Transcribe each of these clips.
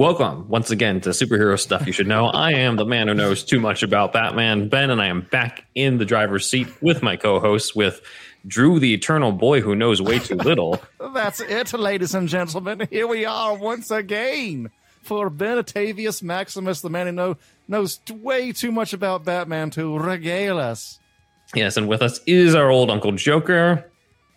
Welcome once again to Superhero Stuff You Should Know. I am the man who knows too much about Batman, Ben, and I am back in the driver's seat with my co hosts, with Drew, the eternal boy who knows way too little. That's it, ladies and gentlemen. Here we are once again for Benatavius Maximus, the man who know, knows way too much about Batman to regale us. Yes, and with us is our old Uncle Joker.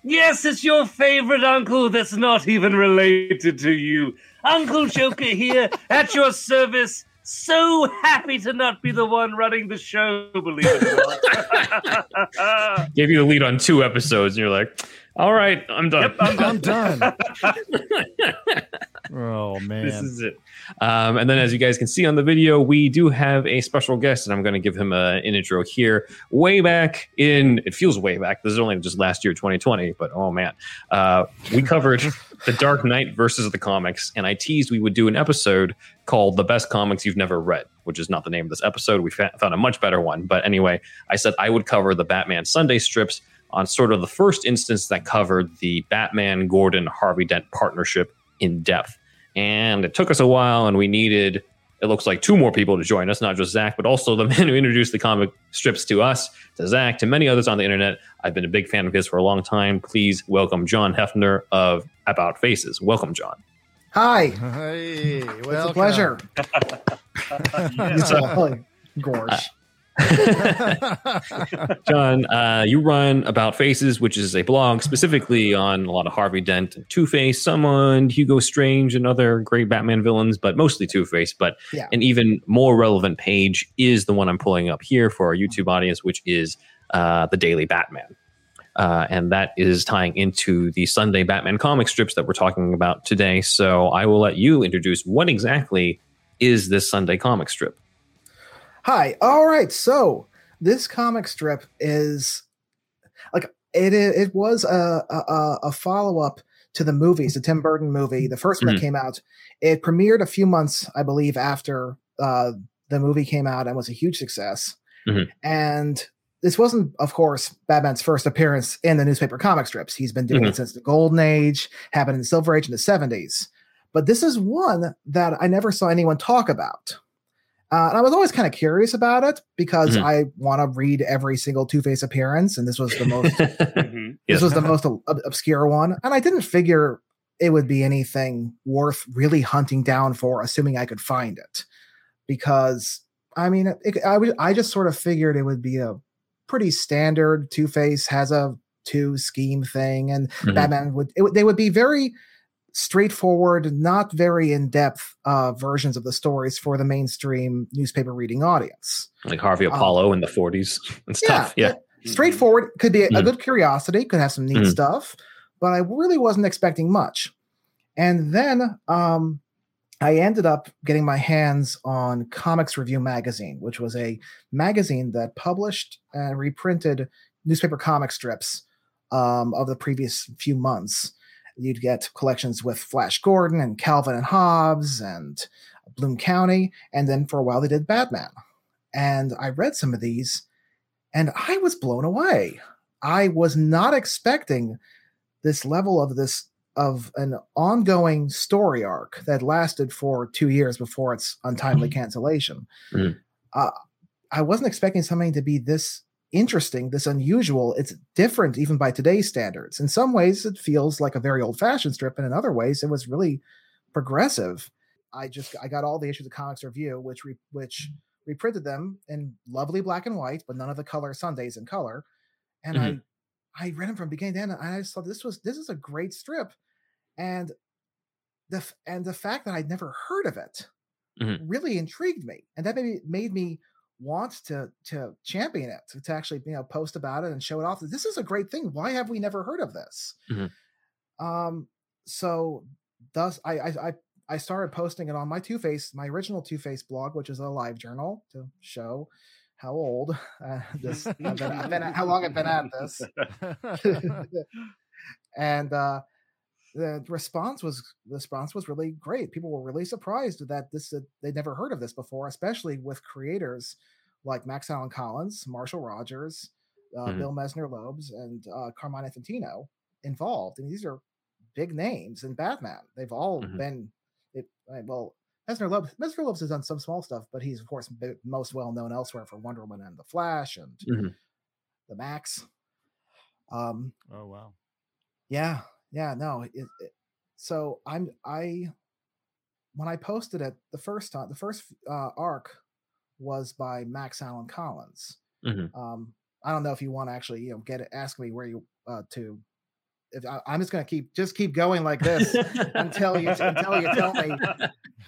Yes, it's your favorite uncle that's not even related to you. Uncle Joker here at your service. So happy to not be the one running the show, believe it or not. Gave you the lead on two episodes, and you're like, all right, I'm done. Yep, I'm I'm done. oh man. this is it. Um, and then, as you guys can see on the video, we do have a special guest, and I'm going to give him a, an intro here. Way back in, it feels way back. This is only just last year, 2020, but oh man, uh, we covered the Dark Knight versus the comics, and I teased we would do an episode called "The Best Comics You've Never Read," which is not the name of this episode. We fa- found a much better one, but anyway, I said I would cover the Batman Sunday strips on sort of the first instance that covered the Batman Gordon Harvey Dent partnership in depth. And it took us a while, and we needed, it looks like, two more people to join us, not just Zach, but also the man who introduced the comic strips to us, to Zach, to many others on the internet. I've been a big fan of his for a long time. Please welcome John Hefner of About Faces. Welcome, John. Hi, Hey, it's welcome. a pleasure. Yes. Oh, Gorge. John, uh, you run About Faces, which is a blog specifically on a lot of Harvey Dent and Two Face, some on Hugo Strange and other great Batman villains, but mostly Two Face. But Yeah. an even more relevant page is the one I'm pulling up here for our YouTube audience, which is uh, the Daily Batman. Uh, and that is tying into the Sunday Batman comic strips that we're talking about today. So I will let you introduce what exactly is this Sunday comic strip. Hi. All right. So this comic strip is like it. It was a a, a follow up to the movies, the Tim Burton movie, the first one Mhm. that came out. It premiered a few months, I believe, after uh, the movie came out and was a huge success. Mhm. And this wasn't, of course, Batman's first appearance in the newspaper comic strips. He's been doing it since the Golden Age, happened in the Silver Age in the 70s. But this is one that I never saw anyone talk about. Uh, and I was always kind of curious about it because Mhm. I want to read every single Two Face appearance, and this was the most Mhm. Yes. this was the most ob- obscure one, and I didn't figure it would be anything worth really hunting down for, assuming I could find it, because I mean, it, I I just sort of figured it would be a pretty standard Two Face has a two scheme thing, and Mhm. Batman would, it, would they would be very straightforward, not very in depth uh, versions of the stories for the mainstream newspaper reading audience. like Harvey Um, Apollo in the 40s and stuff. Yeah. straightforward could be a, a Mm. good curiosity could have some neat Mm. stuff but i really wasn't expecting much and then um i ended up getting my hands on comics review magazine which was a magazine that published and reprinted newspaper comic strips um, of the previous few months you'd get collections with flash gordon and calvin and hobbes and bloom county and then for a while they did batman and i read some of these and I was blown away. I was not expecting this level of this of an ongoing story arc that lasted for two years before its untimely cancellation. Mhm. Uh, I wasn't expecting something to be this interesting, this unusual. It's different even by today's standards. In some ways, it feels like a very old-fashioned strip, and in other ways, it was really progressive. I just I got all the issues of Comics Review, which re, which reprinted them in lovely black and white, but none of the color Sundays in color. And I I read them from beginning to end, and I just thought this was this is a great strip, and the and the fact that I'd never heard of it Mhm. really intrigued me, and that maybe made me want to to champion it to, to actually you know post about it and show it off. This is a great thing. Why have we never heard of this? Mhm. Um, so thus I I. I I started posting it on my Two Face, my original Two Face blog, which is a live journal to show how old uh, this I've been, I've been how long I've been at this. and uh, the response was the response was really great. People were really surprised that this that they'd never heard of this before, especially with creators like Max Allan Collins, Marshall Rogers, uh, Mhm. Bill Messner-Loebs, and uh, Carmine Infantino involved. And these are big names in Batman. They've all Mhm. been it, uh, well. Mr. Lopez, Mr. Lopez has done some small stuff, but he's of course b- most well known elsewhere for Wonder Woman and the Flash and Mhm. the Maxx. Um, Oh wow. yeah, yeah, no. It, it, so I'm I when I posted it the first time, the first uh, arc was by Max Allan Collins. Mhm. Um, I don't know if you want to actually, you know, get it. Ask me where you uh, to. If I, I'm just gonna keep just keep going like this until you until you tell me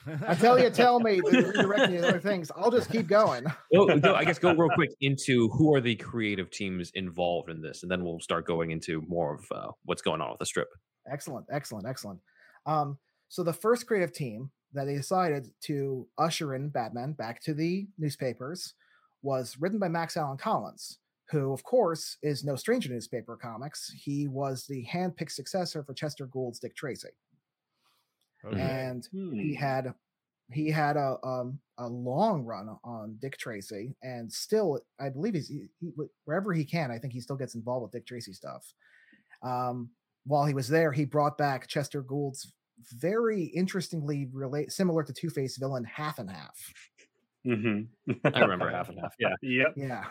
until you tell me to redirect me to other things. I'll just keep going. go, go, I guess go real quick into who are the creative teams involved in this, and then we'll start going into more of uh, what's going on with the strip. Excellent, excellent, excellent. Um, so the first creative team that they decided to usher in Batman back to the newspapers was written by Max Allan Collins, who, of course, is no stranger to newspaper comics. He was the hand-picked successor for Chester Gould's Dick Tracy, Okay. and Hmm. he had he had a um, a long run on Dick Tracy, and still, I believe he's he, he, wherever he can. I think he still gets involved with Dick Tracy stuff. Um, while he was there, he brought back Chester Gould's very interestingly relate similar to Two Face villain Half and Half. Mhm. I remember half and half. Yeah. Yep. Yeah.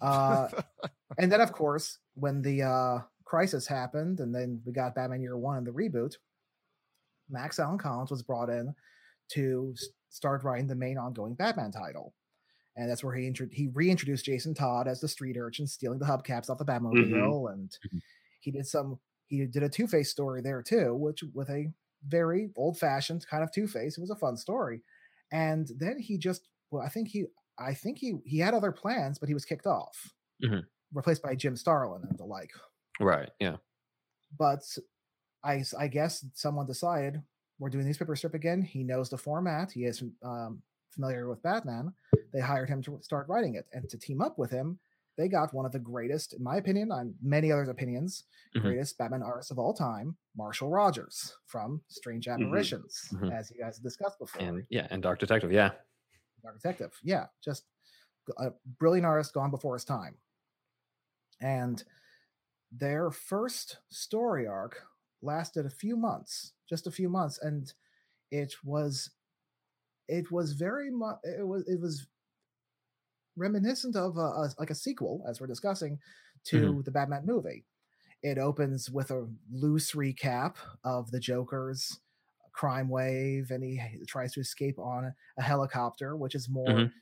Uh, and then, of course, when the uh, crisis happened, and then we got Batman Year One and the reboot, Max Allan Collins was brought in to start writing the main ongoing Batman title, and that's where he intro- he reintroduced Jason Todd as the street urchin stealing the hubcaps off the Batmobile, and Mhm. he did some he did a Two Face story there too, which with a very old fashioned kind of Two Face. It was a fun story, and then he just well, I think he I think he he had other plans, but he was kicked off, Mhm. replaced by Jim Starlin and the like. Right. Yeah. But I I guess someone decided we're doing newspaper strip again. He knows the format. He is um, familiar with Batman. They hired him to start writing it, and to team up with him, they got one of the greatest, in my opinion, on many others' opinions, Mhm. greatest Batman artists of all time, Marshall Rogers from Strange Apparitions, Mhm. as you guys discussed before. And yeah, and Dark Detective. Yeah. Dark Detective. Yeah, just a brilliant artist gone before his time. And their first story arc lasted a few months, just a few months, and it was it was very much it was it was reminiscent of a, a- like a sequel as we're discussing to mm-hmm. the Batman movie. It opens with a loose recap of the Joker's crime wave, and he tries to escape on a helicopter, which is more. Mhm.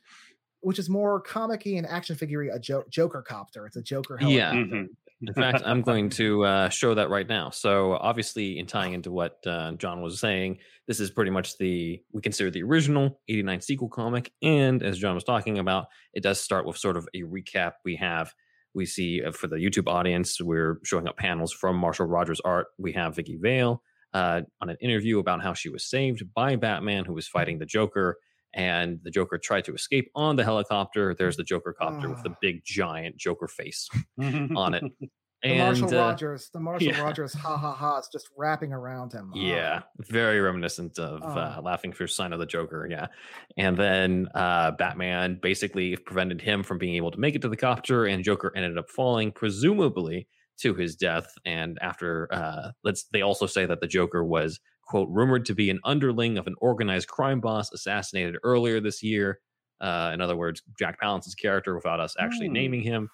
Which is more comic-y and action figure a jo- Joker copter. It's a Joker Yeah. helicopter. Mhm. In fact, I'm going to uh, show that right now. So, obviously, in tying into what uh, John was saying, this is pretty much the we consider the original '89 sequel comic, and as John was talking about, it does start with sort of a recap. We have we see uh, for the YouTube audience, we're showing up panels from Marshall Rogers' art. We have Vicki Vale uh, on an interview about how she was saved by Batman, who was fighting the Joker. And the Joker tried to escape on the helicopter. There's the Joker copter with the Ah. big giant Joker face on it. The And Marshall uh, Rogers, the Marshall yeah. Rogers, ha ha ha, is just wrapping around him. Oh, Yeah, very reminiscent of uh, Oh. Laughing Fish Sign of the Joker. Yeah, and then uh, Batman basically prevented him from being able to make it to the copter, and Joker ended up falling, presumably to his death. And after, uh, let's they also say that the Joker was quote rumored to be an underling of an organized crime boss assassinated earlier this year. Uh, in other words, Jack Palance's character, without us actually Hmm. naming him.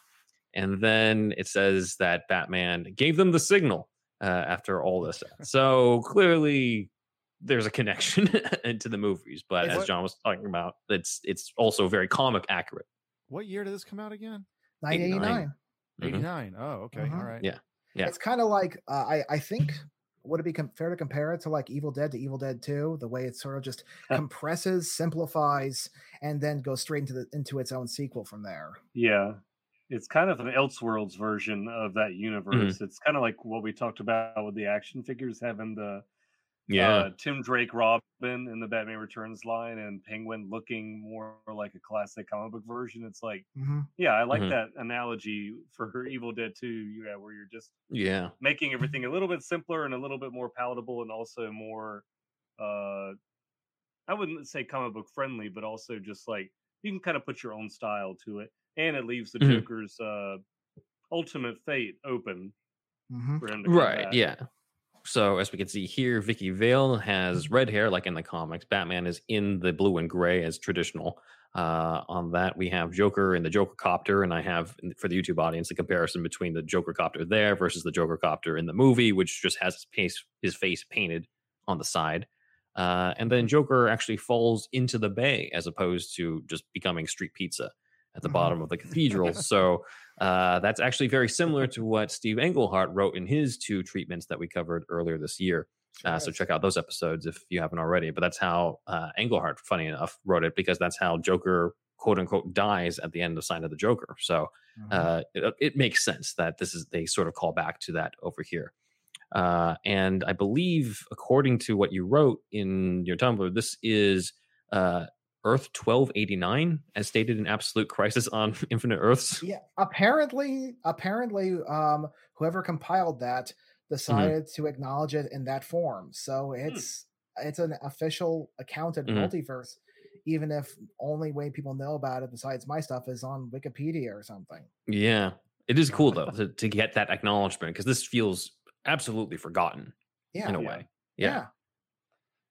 And then it says that Batman gave them the signal uh, after all this. So clearly, there's a connection into the movies. But Is as it- John was talking about, it's it's also very comic accurate. What year did this come out again? 1989. Mhm. 89. Oh, okay. Mhm. All right. Yeah. Yeah. It's kind of like uh, I I think would it be com- fair to compare it to like Evil Dead to Evil Dead 2? The way it sort of just compresses, simplifies, and then goes straight into the into its own sequel from there. Yeah. It's kind of an Elseworlds version of that universe. It's kind of like what we talked about with the action figures having the Yeah. uh, Tim Drake Robin in the Batman Returns line and Penguin looking more like a classic comic book version. It's like, hmm yeah, I like Mhm. that analogy for her Evil Dead 2, yeah, where you're just yeah. making everything a little bit simpler and a little bit more palatable and also more uh I wouldn't say comic book friendly, but also just like you can kind of put your own style to it. And it leaves the Mhm. Joker's uh ultimate fate open hmm for him to Right. back. Yeah. So as we can see here, Vicki Vale has red hair like in the comics. Batman is in the blue and gray as traditional. Uh, on that, we have Joker in the Joker copter, and I have for the YouTube audience a comparison between the Joker copter there versus the Joker copter in the movie, which just has his face, his face painted on the side. Uh, and then Joker actually falls into the bay as opposed to just becoming street pizza at the Mhm. bottom of the cathedral. so uh, that's actually very similar to what Steve Englehart wrote in his two treatments that we covered earlier this year. Uh, so check out those episodes if you haven't already. But that's how uh, Englehart, funny enough, wrote it because that's how Joker quote unquote dies at the end of Sign of the Joker. So Mhm. uh, it, it makes sense that this is they sort of call back to that over here. Uh, and I believe, according to what you wrote in your Tumblr, this is uh, Earth 1289, as stated in Absolute Crisis on Infinite Earths. yeah apparently apparently um whoever compiled that decided to acknowledge it in that form so it's it's an official accounted Mhm. multiverse even if only way people know about it besides my stuff is on wikipedia or something Yeah, it is cool though to, to get that acknowledgement because this feels absolutely forgotten yeah in a Yeah. way. yeah, Yeah.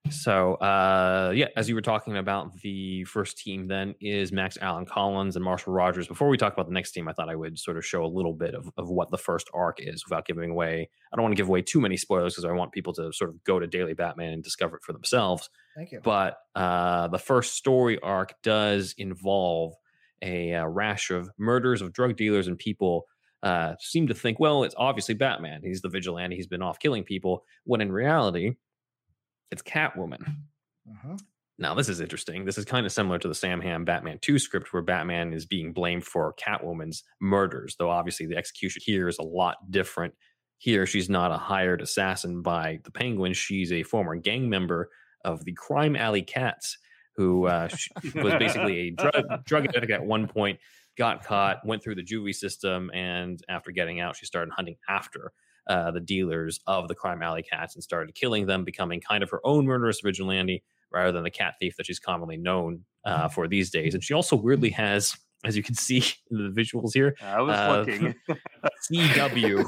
So, uh, yeah, as you were talking about, the first team then is Max Allan Collins and Marshall Rogers. Before we talk about the next team, I thought I would sort of show a little bit of, of what the first arc is without giving away. I don't want to give away too many spoilers because I want people to sort of go to Daily Batman and discover it for themselves. thank you But uh, the first story arc does involve a uh, rash of murders of drug dealers and people. Uh, seem to think, well, it's obviously Batman. He's the vigilante. He's been off killing people. When in reality, it's Catwoman. Mhm. Now, this is interesting. This is kind of similar to the Sam Hamm Batman 2 script, where Batman is being blamed for Catwoman's murders, though obviously the execution here is a lot different. Here, she's not a hired assassin by the Penguin. She's a former gang member of the Crime Alley Cats, who uh, was basically a drug, drug addict at one point, got caught, went through the juvie system, and after getting out, she started hunting after uh, the dealers of the Crime Alley Cats and started killing them, becoming kind of her own murderous vigilante rather than the cat thief that she's commonly known uh, for these days. And she also weirdly has, as you can see in the visuals here, I was Uh, looking. CW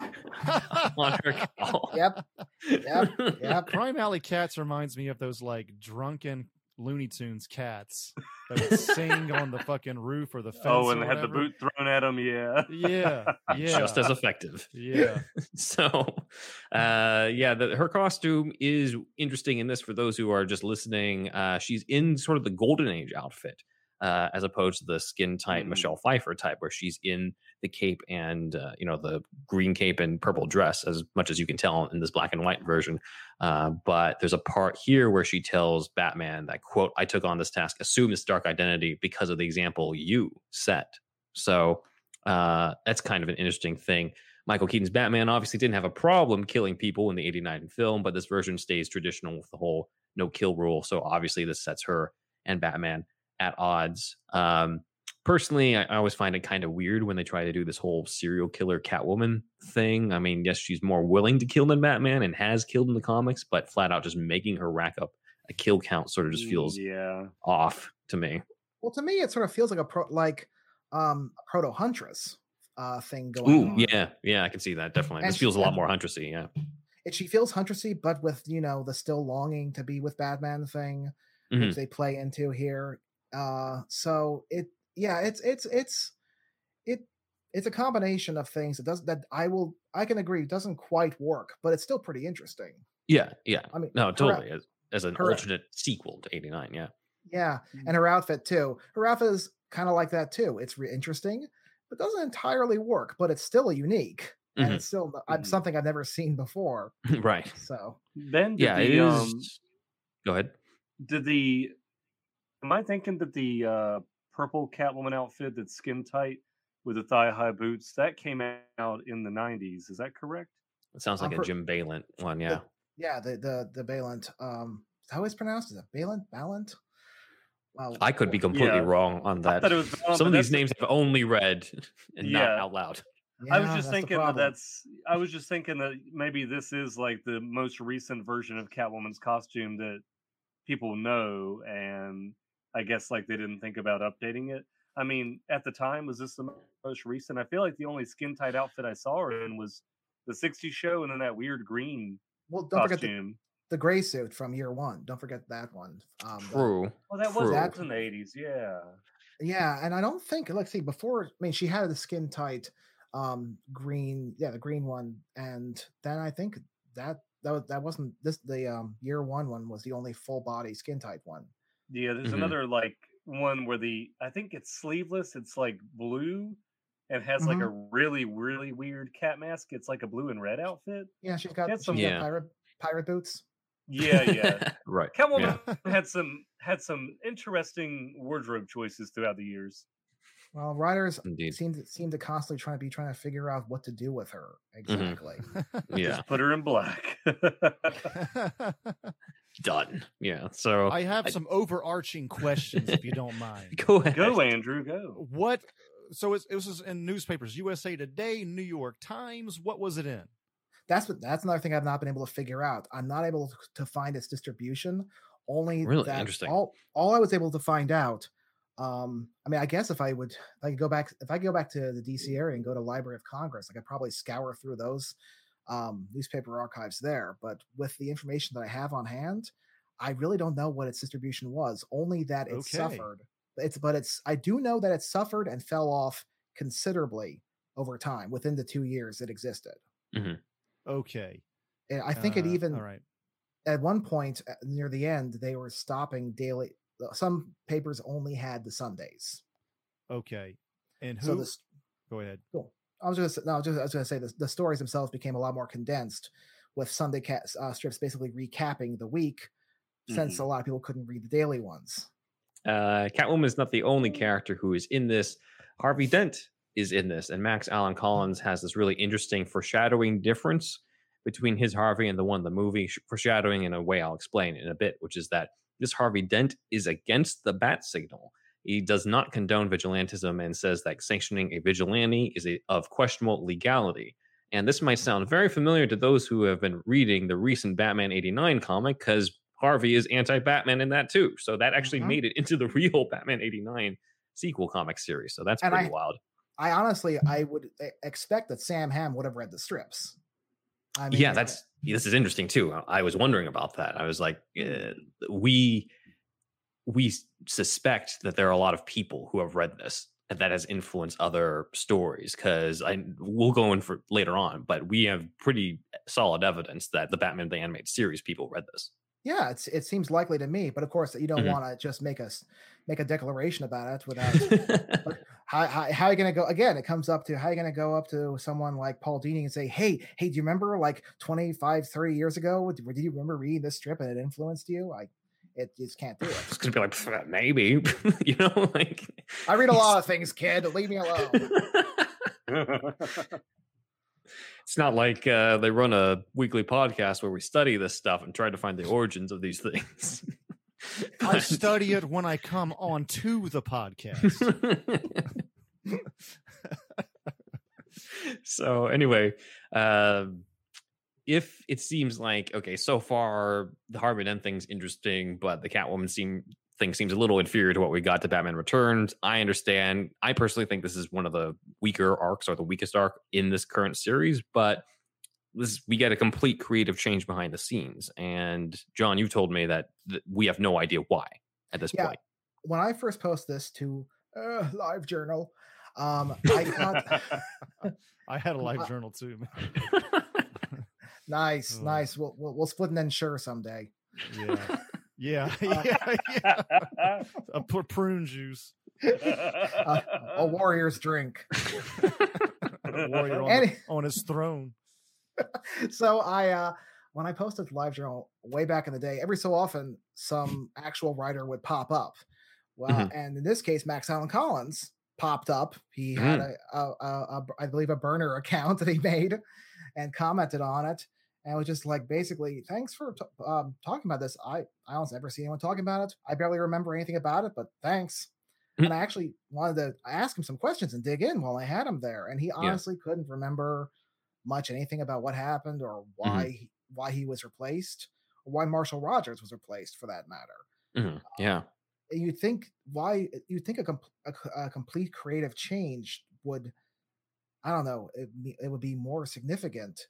on her cowl. yep yep yep Crime Alley Cats reminds me of those like drunken Looney Tunes cats that would sing on the fucking roof or the fence. oh, or and had the boot thrown at them. Yeah. Yeah, yeah, Just as effective. yeah. so uh yeah the, her costume is interesting in this for those who are just listening uh she's in sort of the golden age outfit uh as opposed to the skin tight Mm. michelle pfeiffer type where she's in the cape and uh, you know the green cape and purple dress as much as you can tell in this black and white version uh, but there's a part here where she tells batman that quote i took on this task assume this dark identity because of the example you set so uh, that's kind of an interesting thing Michael Keaton's Batman obviously didn't have a problem killing people in the 89 film, but this version stays traditional with the whole no kill rule. So obviously this sets her and Batman at odds. Um, personally, I, I always find it kind of weird when they try to do this whole serial killer Catwoman thing. I mean, yes, she's more willing to kill than Batman and has killed in the comics, but flat out just making her rack up a kill count sort of just feels Yeah. off to me. well to me it sort of feels like a pro like um a proto huntress uh thing going Ooh, on yeah, yeah, I can see that definitely. And This feels a lot more huntressy. Yeah. it, she feels huntressy, but with you know the still longing to be with Batman thing, Mhm. which they play into here. Uh, so it, yeah, it's it's it's it it's a combination of things that does that I will I can agree doesn't quite work, but it's still pretty interesting. Yeah, yeah. I mean, No, totally. As, as an Correct. alternate sequel to 89, yeah. yeah, and her outfit too. Her outfit is kind of like that too. It's re- interesting, but doesn't entirely work. But it's still unique, and Mhm. it's still Mhm. something I've never seen before. right. So Ben, did Yeah, the, is. um, Go ahead. did the am I thinking that the uh purple Catwoman outfit that's skin tight with the thigh high boots that came out in the 90s? Is that correct? It sounds like I'm a per- Jim Balent one, yeah. yeah, the the the Balent. Um, is that how pronounced? Is it Balent? Balent? Well, I could be completely Yeah. wrong on I that. thought it was Valent, Some of these names I've only read and not out loud. I was just thinking that that's. I was just thinking that maybe this is like the most recent version of Catwoman's costume that people know, and I guess like they didn't think about updating it. I mean, at the time, was this the most recent? I feel like the only skin tight outfit I saw her in was the '60s show, and then that weird green well, don't forget the, the gray suit from year one. Don't forget that one. Um, the- True. Well, that was True. that was in the eighties. Yeah. Yeah, and I don't think let's see before. I mean, she had the skin tight, um, green. Yeah, the green one, and then I think that that was, that wasn't this. The um year one one was the only full body skin tight one. Yeah, there's Mhm. another like one where the I think it's sleeveless. It's like blue and has like a really really weird cat mask. It's like a blue and red outfit. Yeah, she's got she's some- got Yeah. pirate pirate boots. Yeah, yeah. right. Catwoman Yeah. had some had some interesting wardrobe choices throughout the years. Well, writers Indeed. seem to seem to constantly try to be trying to figure out what to do with her mm-hmm. exactly. Yeah. Put her in black. Done. Yeah. So I have some overarching questions, if you don't mind. go ahead. go, Andrew, go. What? So it's, it was in newspapers: USA Today, New York Times. What was it in? that's what that's another thing I've not been able to figure out. I'm not able to find its distribution. Only Really? that Interesting. All all I was able to find out. Um, I mean, I guess if I would, if I could go back, if I go back to the DC area and go to Library of Congress, I could probably scour through those um, newspaper archives there. But with the information that I have on hand, I really don't know what its distribution was. Only that it Okay. suffered. It's but it's I do know that it suffered and fell off considerably over time within the two years it existed. Okay, And I think it Uh, even all right. at one point uh, near the end they were stopping daily. Uh, Some papers only had the Sundays. Okay, and who? So this, go ahead. Cool. I was just no, I was, just, I was going to say the, the stories themselves became a lot more condensed, with Sunday cat, uh, strips basically recapping the week, since a lot of people couldn't read the daily ones. Uh, Catwoman is not the only character who is in this. Harvey Dent is in this, and Max Allan Collins has this really interesting foreshadowing difference between his Harvey and the one in the movie. Foreshadowing in a way I'll explain in a bit, which is that this Harvey Dent is against the bat signal. He does not condone vigilantism and says that sanctioning a vigilante is a, of questionable legality. And this might sound very familiar to those who have been reading the recent Batman 89 comic, because Harvey is anti Batman in that too. So that actually Mhm. made it into the real Batman 89 sequel comic series. So that's And pretty I- wild. I honestly, I would e- expect that Sam Hamm would have read the strips. I yeah, that's this is interesting too. I was wondering about that. I was like, uh, we we suspect that there are a lot of people who have read this and that has influenced other stories because I we'll go in for later on, but we have pretty solid evidence that the Batman the animated series people read this. yeah, it's it seems likely to me. But of course, you don't Mhm. want to just make us make a declaration about it without how, how, how are you going to go again it comes up to how are you going to go up to someone like paul dini and say hey hey do you remember like 25 30 years ago did, did you remember reading this strip and it influenced you? I it just can't do it. It's gonna be like maybe, you know, like i read a lot of things kid leave me alone. It's not like uh, they run a weekly podcast where we study this stuff and try to find the origins of these things. I study it when I come on to the podcast. so anyway, uh, if it seems like okay, so far the Harvey Dent thing's interesting, but the Catwoman seem thing seems a little inferior to what we got to Batman Returns. I understand. I personally think this is one of the weaker arcs or the weakest arc in this current series, but this we get a complete creative change behind the scenes. And John, you told me that th- we have no idea why at this Yeah. point. when i first post this to uh, live journal um i got I had a live Uh, journal too. man. nice Oh. nice we'll, we'll we'll split and insure someday Yeah, yeah, yeah, yeah. A pr- prune juice. uh, a warrior's drink A warrior on, Any- on his throne. so I uh when I posted live journal way back in the day, every so often some actual writer would pop up. Well, Mhm. and in this case, Max Allan Collins popped up. He had a, a, a, a I believe a burner account that he made and commented on it. And it was just like basically, thanks for t- um, talking about this. I I don't ever see anyone talking about it. I barely remember anything about it, but thanks. Mhm. And I actually wanted to ask him some questions and dig in while I had him there, and he honestly couldn't remember much anything about what happened or why he- why he was replaced or why Marshall Rogers was replaced for that matter. Mhm. Yeah. And You'd think why you'd think a, a, a complete creative change would I don't know it, it would be more significant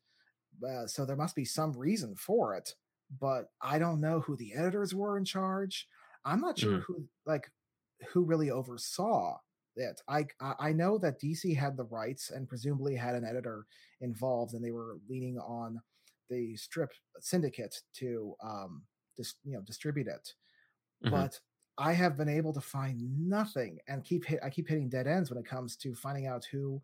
Uh, so there must be some reason for it, but I don't know who the editors were in charge. I'm not sure Mhm. who like who really oversaw it. I I I know that DC had the rights and presumably had an editor involved, and they were leaning on the strip syndicate to um dis, you know distribute it. Mhm. But I have been able to find nothing, and keep hit, I keep hitting dead ends when it comes to finding out who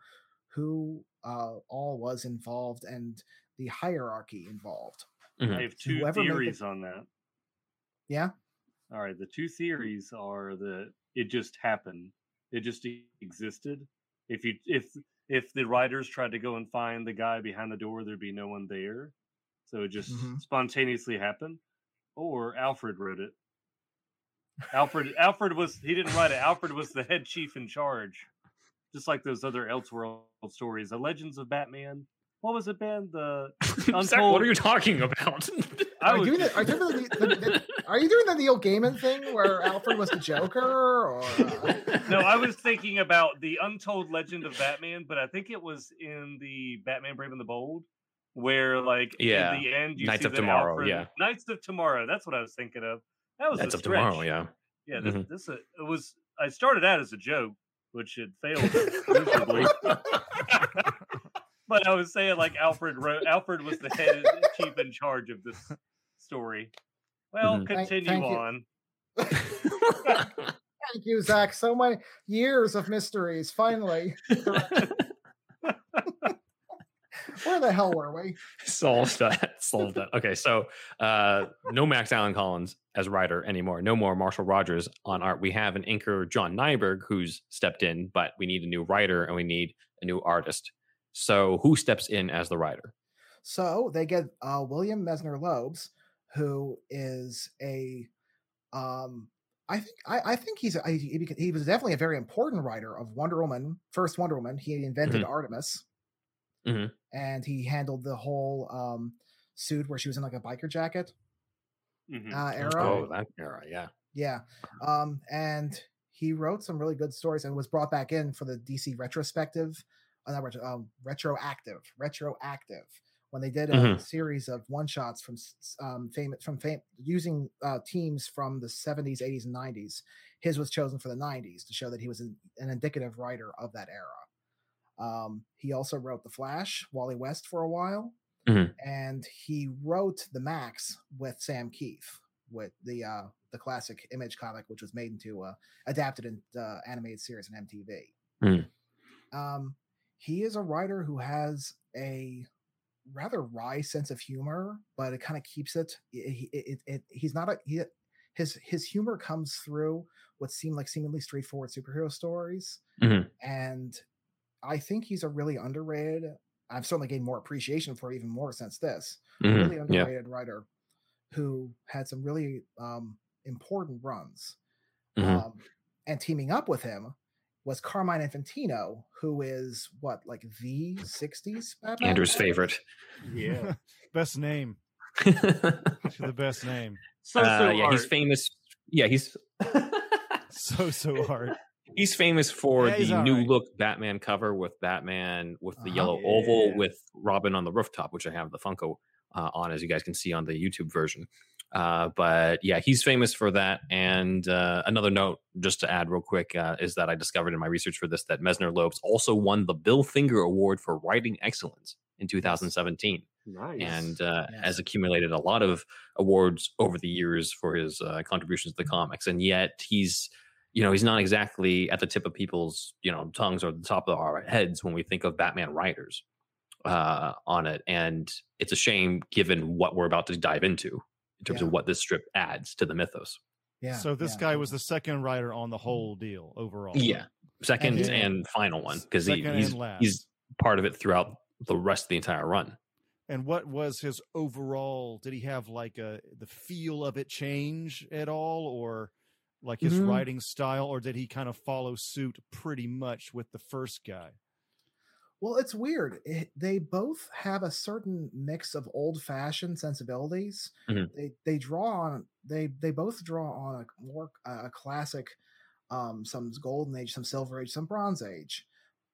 who uh, all was involved and the hierarchy involved. Mhm. I have two Whoever made the- theories on that. Yeah. All right, the two theories are that it just happened. It just existed. If you if if the writers tried to go and find the guy behind the door, there'd be no one there. So it just Mhm. spontaneously happened. Or Alfred wrote it. Alfred Alfred was he didn't write it. Alfred was the head chief in charge. Just like those other Elseworld stories. The Legends of Batman. What was it, Ben? The Zach, what are you talking about? I Are you, was doing the, just- are, you the, the, the- are you doing the Neil Gaiman thing where Alfred was the Joker? Or uh, no, I was thinking about the untold legend of Batman, but I think it was in the Batman Brave and the Bold, where like Yeah. in the end you Knights see of that Tomorrow, Alfred- yeah. Knights of Tomorrow. That's what I was thinking of. That was That's a up tomorrow, yeah. yeah. This, Mhm. this uh, it was. I started out as a joke, which it failed miserably. but I was saying like Alfred wrote. Alfred was the head chief in charge of this story. Well, Mhm. Continue thank you. on. thank you, Zach. So many years of mysteries. Finally, where the hell were we? solved that. Solved that. Okay, so uh, no Max Allan Collins as writer anymore. No more Marshall Rogers on art. We have an inker, John Nyberg, who's stepped in, but we need a new writer and we need a new artist. So who steps in as the writer? So they get uh, William Messner-Loebs, who is a, um, I think I, I think he's a, he, he was definitely a very important writer of Wonder Woman, first Wonder Woman. He invented Artemis, Mhm. and he handled the whole um, suit where she was in like a biker jacket Mhm. uh, era. Oh, that era, yeah. Yeah. Um, and he wrote some really good stories and was brought back in for the DC retrospective, uh, not retro, um, retroactive, retroactive when they did a Mhm. series of one shots from um, fame from fame using uh, teams from the 70s, 80s, and 90s. His was chosen for the 90s to show that he was an, an indicative writer of that era. Um, he also wrote The Flash, Wally West for a while, Mhm. and he wrote The Maxx with Sam Kieth with the uh, the classic Image comic, which was made into uh, adapted in uh, animated series on MTV. Mm. Um, he is a writer who has a rather wry sense of humor, but it kind of keeps it. It, it, it. He's not a he. His his humor comes through what seem like seemingly straightforward superhero stories, Mhm. and I think he's a really underrated. I've certainly gained more appreciation for even more since this Mhm. really Yeah. underrated writer who had some really um, important runs. Mhm. Um, and teaming up with him was Carmine Infantino, who is what like the '60s Batman? Andrew's favorite. Yeah. Best name. uh, The best name. So so yeah, he's famous. Yeah, he's So so hard. he's famous for Yeah, he's the new right. look Batman cover with Batman with the Uh-huh. yellow Yeah. oval with Robin on the rooftop, which I have the Funko uh, on, as you guys can see on the YouTube version. Uh, but yeah, he's famous for that. And uh, another note, just to add real quick, uh, is that I discovered in my research for this that Messner-Loebs also won the Bill Finger Award for Writing Excellence in 2017 Nice. and uh, Yes. has accumulated a lot of awards over the years for his uh, contributions to the comics. And yet he's, you know, he's not exactly at the tip of people's, you know, tongues or the top of our heads when we think of Batman writers uh, on it. And it's a shame given what we're about to dive into in terms Yeah. of what this strip adds to the mythos. Yeah. so this yeah. guy was the second writer on the whole deal overall. Yeah. Second And and, final one because he, he's, he's part of it throughout the rest of the entire run. And what was his overall? Did he have like a the feel of it change at all, or like his Mhm. writing style, or did he kind of follow suit pretty much with the first guy? Well, it's weird. It, they both have a certain mix of old-fashioned sensibilities. Mhm. They they draw on they they both draw on a more a classic, um, some golden age, some silver age, some bronze age.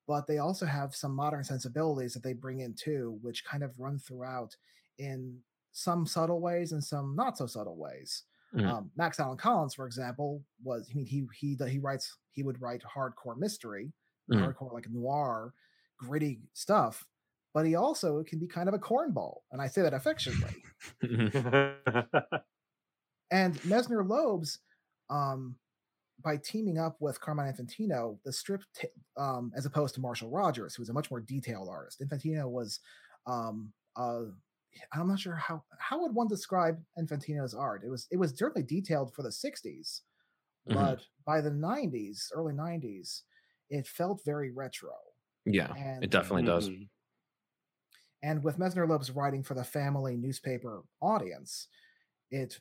but they also have some modern sensibilities that they bring in too, which kind of run throughout in some subtle ways and some not so subtle ways. Mhm. Um, Max Allan Collins, for example, was I mean he he he writes he would write hardcore mystery, Mhm. hardcore like noir, gritty stuff, but he also can be kind of a cornball, and I say that affectionately. And Messner-Loebs, um, by teaming up with Carmine Infantino, the strip, t- um, as opposed to Marshall Rogers, who was a much more detailed artist. Infantino was, um, uh, I'm not sure how how would one describe Infantino's art. It was it was certainly detailed for the '60s, Mhm. but by the '90s, early '90s, it felt very retro. Yeah, And it definitely does. Mhm. And with Messner-Loebs writing for the family newspaper audience, it,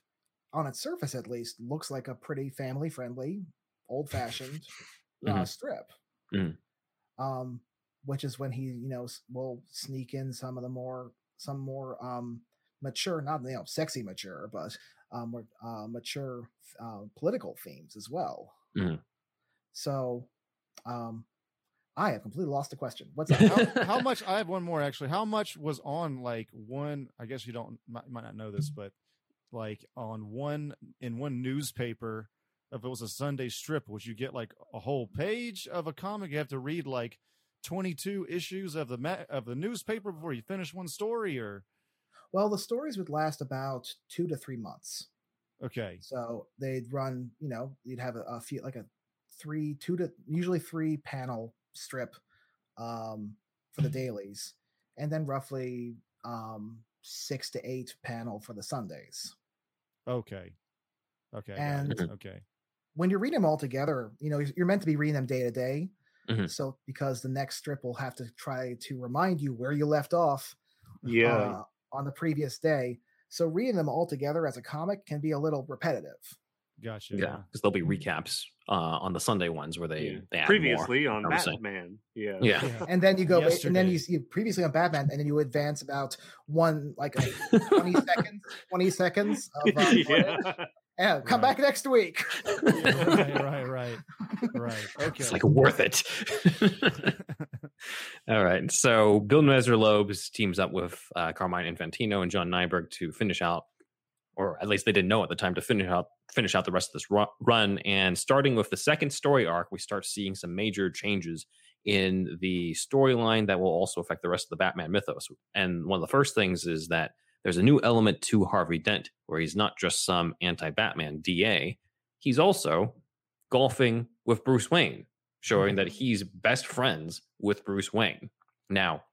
on its surface at least, looks like a pretty family friendly, old fashioned uh, Mhm. strip. Mhm. Um, which is when he, you know, will sneak in some of the more, some more um, mature, not you know, sexy mature, but um, more uh, mature uh, political themes as well. Mhm. So, um, I have completely lost the question. What's up? how, how much? I have one more actually. How much was on like one? I guess you don't might, might not know this, but like on one in one newspaper, if it was a Sunday strip, would you get like a whole page of a comic? You have to read like twenty two issues of the ma- of the newspaper before you finish one story, or Well, the stories would last about two to three months. okay, So they'd run, you know, you'd have a, a few, like a three, two to usually three panel strip um, for the dailies, and then roughly um, six to eight panel for the Sundays. okay, okay, And- okay, When you read them all together, you know, you're meant to be reading them day to day. Mhm. So because the next strip will have to try to remind you where you left off Yeah. uh, on the previous day. So reading them all together as a comic can be a little repetitive. Gotcha. Yeah, because there'll be recaps uh, on the Sunday ones where they Yeah. they add Previously on know saying? Batman. Yeah. Yeah. Yeah. and then you go ba- and then you see previously on Batman, and then you advance about one like a 20 seconds, 20 seconds of uh, yeah. yeah, come Right. back next week. right, right, right, right. Okay. It's like worth it. All right. So Bill Messner-Loebs teams up with uh, Carmine Infantino and John Nyberg to finish out, or at least they didn't know at the time to finish out finish out the rest of this run. And starting with the second story arc, we start seeing some major changes in the storyline that will also affect the rest of the Batman mythos. And one of the first things is that there's a new element to Harvey Dent, where he's not just some anti-Batman DA. He's also golfing with Bruce Wayne, showing mm-hmm. that he's best friends with Bruce Wayne. Now,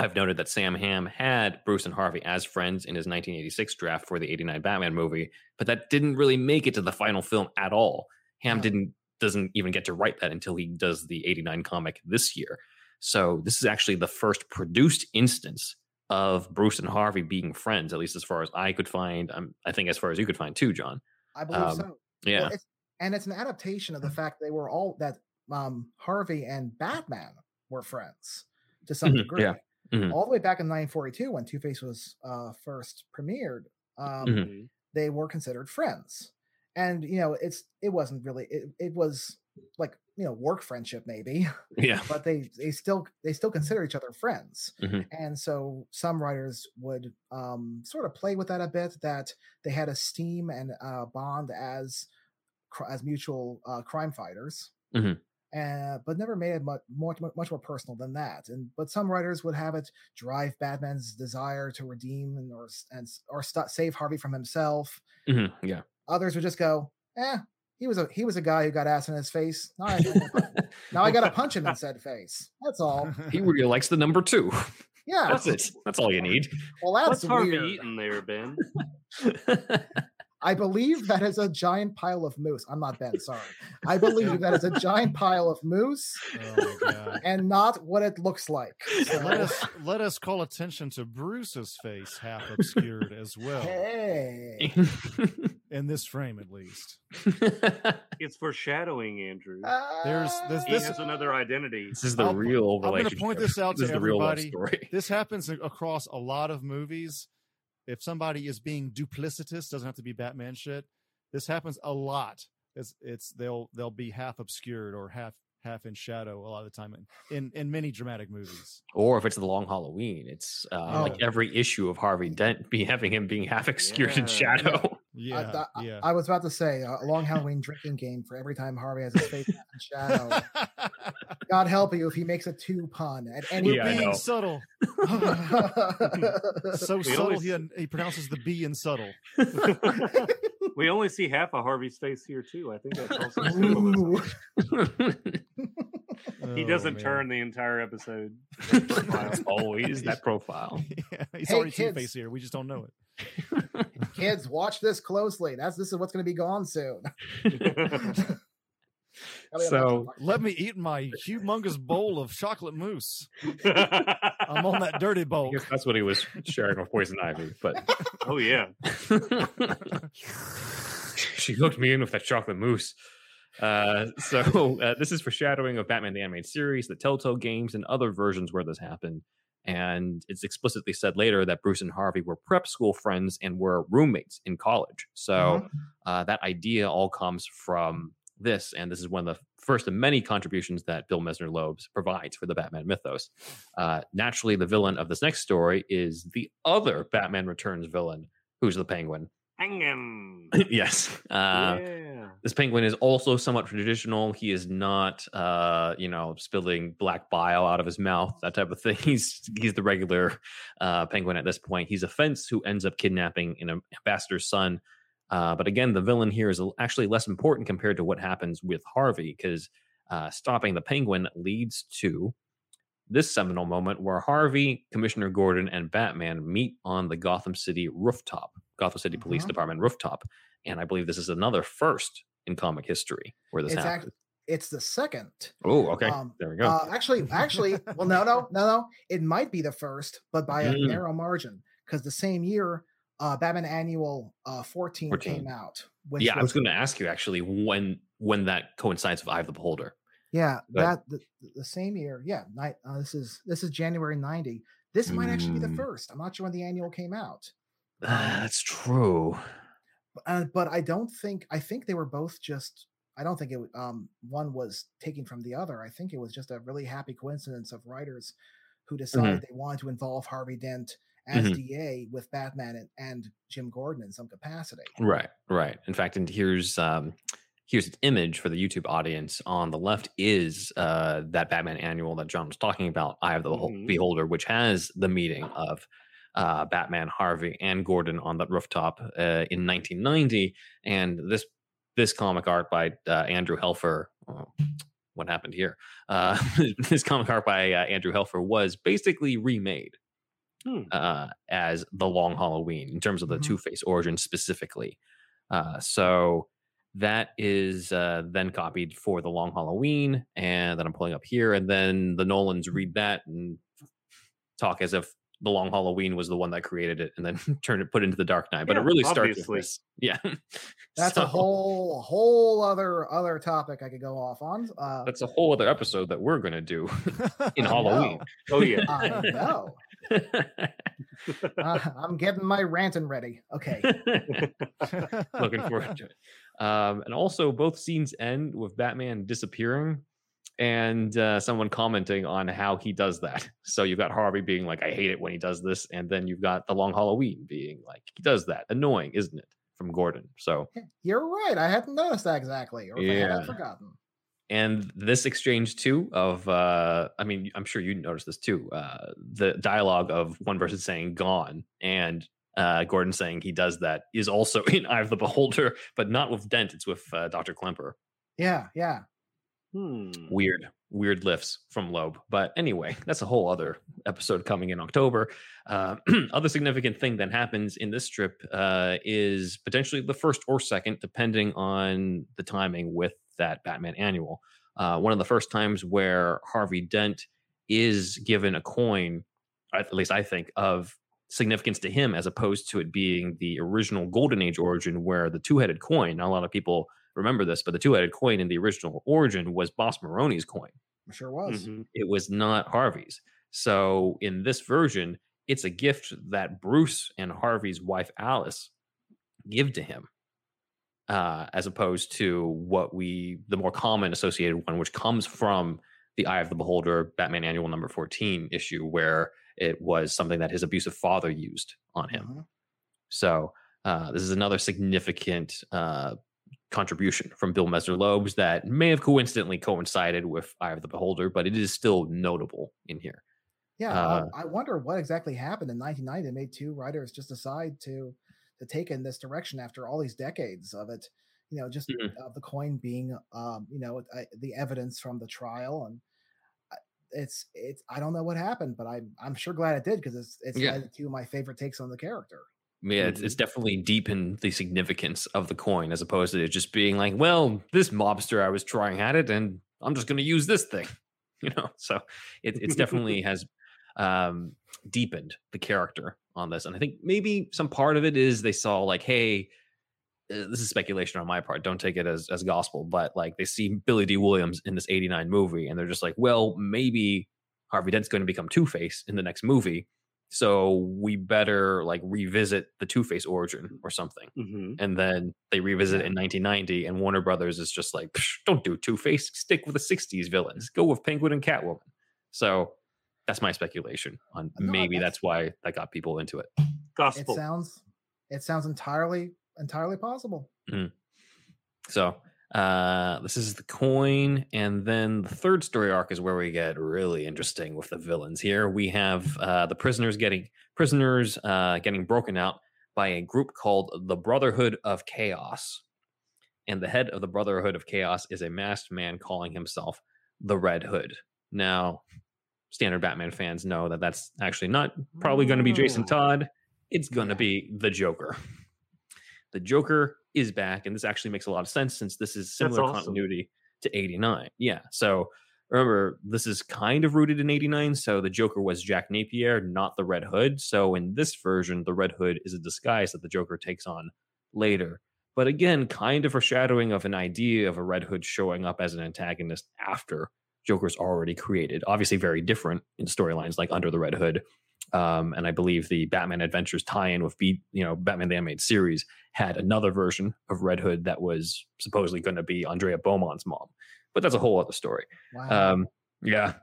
I've noted that Sam Hamm had Bruce and Harvey as friends in his 1986 draft for the 89 Batman movie, but that didn't really make it to the final film at all. Hamm No. didn't doesn't even get to write that until he does the 89 comic this year. So this is actually the first produced instance of Bruce and Harvey being friends, at least as far as I could find. Um, I think as far as you could find too, John. I believe Um, so. Yeah. Well, it's, and it's an adaptation of the fact they were all that um, Harvey and Batman were friends to some Mhm, degree. yeah. Mhm. All the way back in 1942 when Two Face was uh, first premiered, um, Mhm. they were considered friends. And you know, it's it wasn't really it, it was like you know work friendship maybe, yeah. but they they still they still consider each other friends. Mhm. And so some writers would um, sort of play with that a bit that they had esteem and uh, bond as as mutual uh, crime fighters. Mhm. Uh, but never made it much, much much more personal than that. And but some writers would have it drive Batman's desire to redeem and or and or st- save Harvey from himself. Mhm. Yeah. Others would just go, "Eh, he was a he was a guy who got ass in his face. Now I, now I got to punch him in said face. That's all. he really likes the number two. Yeah, That's it. That's all you need. well, that's What's Harvey weird. eating there, Ben? I believe that is a giant pile of moose. I'm not Ben, sorry. I believe that is a giant pile of moose Oh my god. and not what it looks like. So, let us let us call attention to Bruce's face half obscured as well hey. in this frame at least. It's foreshadowing, Andrew. There's this he this has another identity. this is the I'll- real I'm gonna point this out This to is the real love everybody. story. this happens across a lot of movies. If somebody is being duplicitous, doesn't have to be Batman shit. This happens a lot. It's it's they'll they'll be half obscured or half half in shadow a lot of the time in in, in many dramatic movies. Or if it's the Long Halloween, it's uh, like Oh. every issue of Harvey Dent be having him being half obscured in shadow. Yeah, I, I- yeah. I was about to say uh, a long Halloween drinking game for every time Harvey has his face in shadow. God help you if he makes a two pun at any Yeah, being know. subtle, so We subtle always- he, he pronounces the B in subtle. We only see half of Harvey's face here too. I think that's also symbolism. Ooh. He Oh, doesn't man. turn the entire episode. Always oh, that profile. yeah, he's Hey, already two kids. face here. We just don't know it. Kids, watch this closely. That's this is what's going to be gone soon. So- Let me eat my humongous bowl of chocolate mousse. I'm on that dirty I bowl. guess that's what he was sharing with Poison Ivy. But oh yeah. she hooked me in with that chocolate mousse. Uh, so uh, this is foreshadowing of Batman the Animated Series, the Telltale games, and other versions where this happened. And it's explicitly said later that Bruce and Harvey were prep school friends and were roommates in college. So uh, that idea all comes from this, and this is one of the first of many contributions that Bill Messner-Loebs provides for the Batman mythos. Uh, naturally, the villain of this next story is the other Batman Returns villain, who's the Penguin. Him. yes. Uh, yeah. this penguin is also somewhat traditional. He is not, uh, you know, spilling black bile out of his mouth, that type of thing. He's he's the regular uh, penguin at this point. He's a fence who ends up kidnapping an ambassador's son. Uh, but again, the villain here is actually less important compared to what happens with Harvey, because uh, stopping the penguin leads to this seminal moment where Harvey, Commissioner Gordon, and Batman meet on the Gotham City rooftop, Gotham City Police Mhm. Department rooftop. And I believe this is another first in comic history where this It's happens. act- it's the second. oh, okay. um, there we go. Uh, actually, actually, well, no, no, no, no. It might be the first, but by a Mm. narrow margin, because the same year, uh, Batman Annual uh, 14, 14. came out. Yeah, I was was going to ask you actually when when that coincides with Eye of the Beholder. Yeah, that the, the same year. Yeah, ni- uh, this is this is January ninety. This might actually be the Mm. first. I'm not sure when the annual came out, That's true. but, uh, but I don't think I think they were both just. I don't think it. Um, one was taken from the other. I think it was just a really happy coincidence of writers who decided they wanted to involve Harvey Dent as Mhm. DA with Batman and, and Jim Gordon in some capacity. Right, right. In fact, and here's um here's an image for the YouTube audience. On the left is uh that Batman annual that John was talking about, Eye of the Mhm. Beholder, which has the meeting of uh Batman, Harvey, and Gordon on that rooftop uh, in 1990. And this this comic art by uh, Andrew Helfer. oh, what happened here? Uh, this comic art by uh, Andrew Helfer was basically remade Hmm. uh, as the Long Halloween in terms of the Mhm. Two Face origin specifically. Uh, so that is uh, then copied for the Long Halloween, and then I'm pulling up here, and then the Nolans read that and talk as if the Long Halloween was the one that created it, and then turn it put it into the Dark Knight. But it Yeah, really starts with this. Yeah, That's So a whole whole other other topic I could go off on. Uh, That's a whole other episode that we're gonna do in Halloween. know. Oh yeah. I know. Uh, I'm getting my ranting ready. Okay. looking forward to it. Um, and also, both scenes end with Batman disappearing and uh, someone commenting on how he does that. So you've got Harvey being like, "I hate it when he does this," and then you've got the Long Halloween being like, "He does that, annoying, isn't it?" From Gordon. So You're right. I hadn't noticed that exactly. Or if I had, Yeah. Forgotten. And this exchange too of uh i mean i'm sure you noticed this too uh the dialogue of one person saying gone and uh gordon saying he does that is also in eye of the beholder but not with dent it's with uh, dr klemper Yeah, yeah. Hmm. weird weird lifts from loeb but anyway that's a whole other episode coming in october uh, other significant thing that happens in this strip uh, is potentially the first or second depending on the timing with that batman annual uh, one of the first times where harvey dent is given a coin at least i think of significance to him as opposed to it being the original golden age origin where the two-headed coin not a lot of people remember this but the two-headed coin in the original origin was boss Maroni's coin It sure was. Mhm. it was not harvey's so in this version it's a gift that bruce and harvey's wife alice give to him uh, as opposed to what we the more common associated one, which comes from the Eye of the Beholder, Batman Annual Number Fourteen issue, where it was something that his abusive father used on him. Mhm. So uh, this is another significant uh, contribution from Bill Messner-Loebs that may have coincidentally coincided with Eye of the Beholder, but it is still notable in here. Yeah, Uh, I, I wonder what exactly happened in 1990. They made two writers just decide to to take in this direction after all these decades of it. You know, just Mhm. of the coin being, um, you know, the evidence from the trial, and it's it's. I don't know what happened, but I'm I'm sure glad it did because it's it's Yeah. led to my favorite takes on the character. Yeah, it's, it's definitely deepened the significance of the coin as opposed to it just being like, well, this mobster I was trying at it, and I'm just going to use this thing, you know. So it it's definitely has um, deepened the character on this, and I think maybe some part of it is they saw like, hey, uh, this is speculation on my part. Don't take it as as gospel, but like they see Billy Dee Williams in this '89 movie, and they're just like, well, maybe Harvey Dent's going to become Two Face in the next movie. So we better like revisit the Two Face origin or something. hmm And then they revisit it in 1990, and Warner Brothers is just like, don't do Two Face, stick with the 60s villains, go with Penguin and Catwoman. So that's my speculation on No, maybe that's- that's why that got people into it. It Gospel. sounds it sounds entirely entirely possible. So uh this is the coin, and then the third story arc is where we get really interesting with the villains. Here we have uh the prisoners getting prisoners uh getting broken out by a group called the Brotherhood of Chaos. And the head of the Brotherhood of Chaos is a masked man calling himself the Red Hood. Now, standard Batman fans know that that's actually not probably going to be Jason Oh. Todd. It's going to be the Joker. The Joker is back, and this actually makes a lot of sense since this is similar awesome. continuity to 89. Yeah. So remember, this is kind of rooted in 89. So the Joker was Jack Napier, not the Red Hood. So in this version, the Red Hood is a disguise that the Joker takes on later. But again, kind of foreshadowing of an idea of a Red Hood showing up as an antagonist after Joker's already created. Obviously, very different in storylines like Under the Red Hood. Um, and I believe the Batman Adventures tie-in with you know, Batman the Animated Series had another version of Red Hood that was supposedly going to be Andrea Beaumont's mom. But that's a whole other story. Wow. Um, yeah,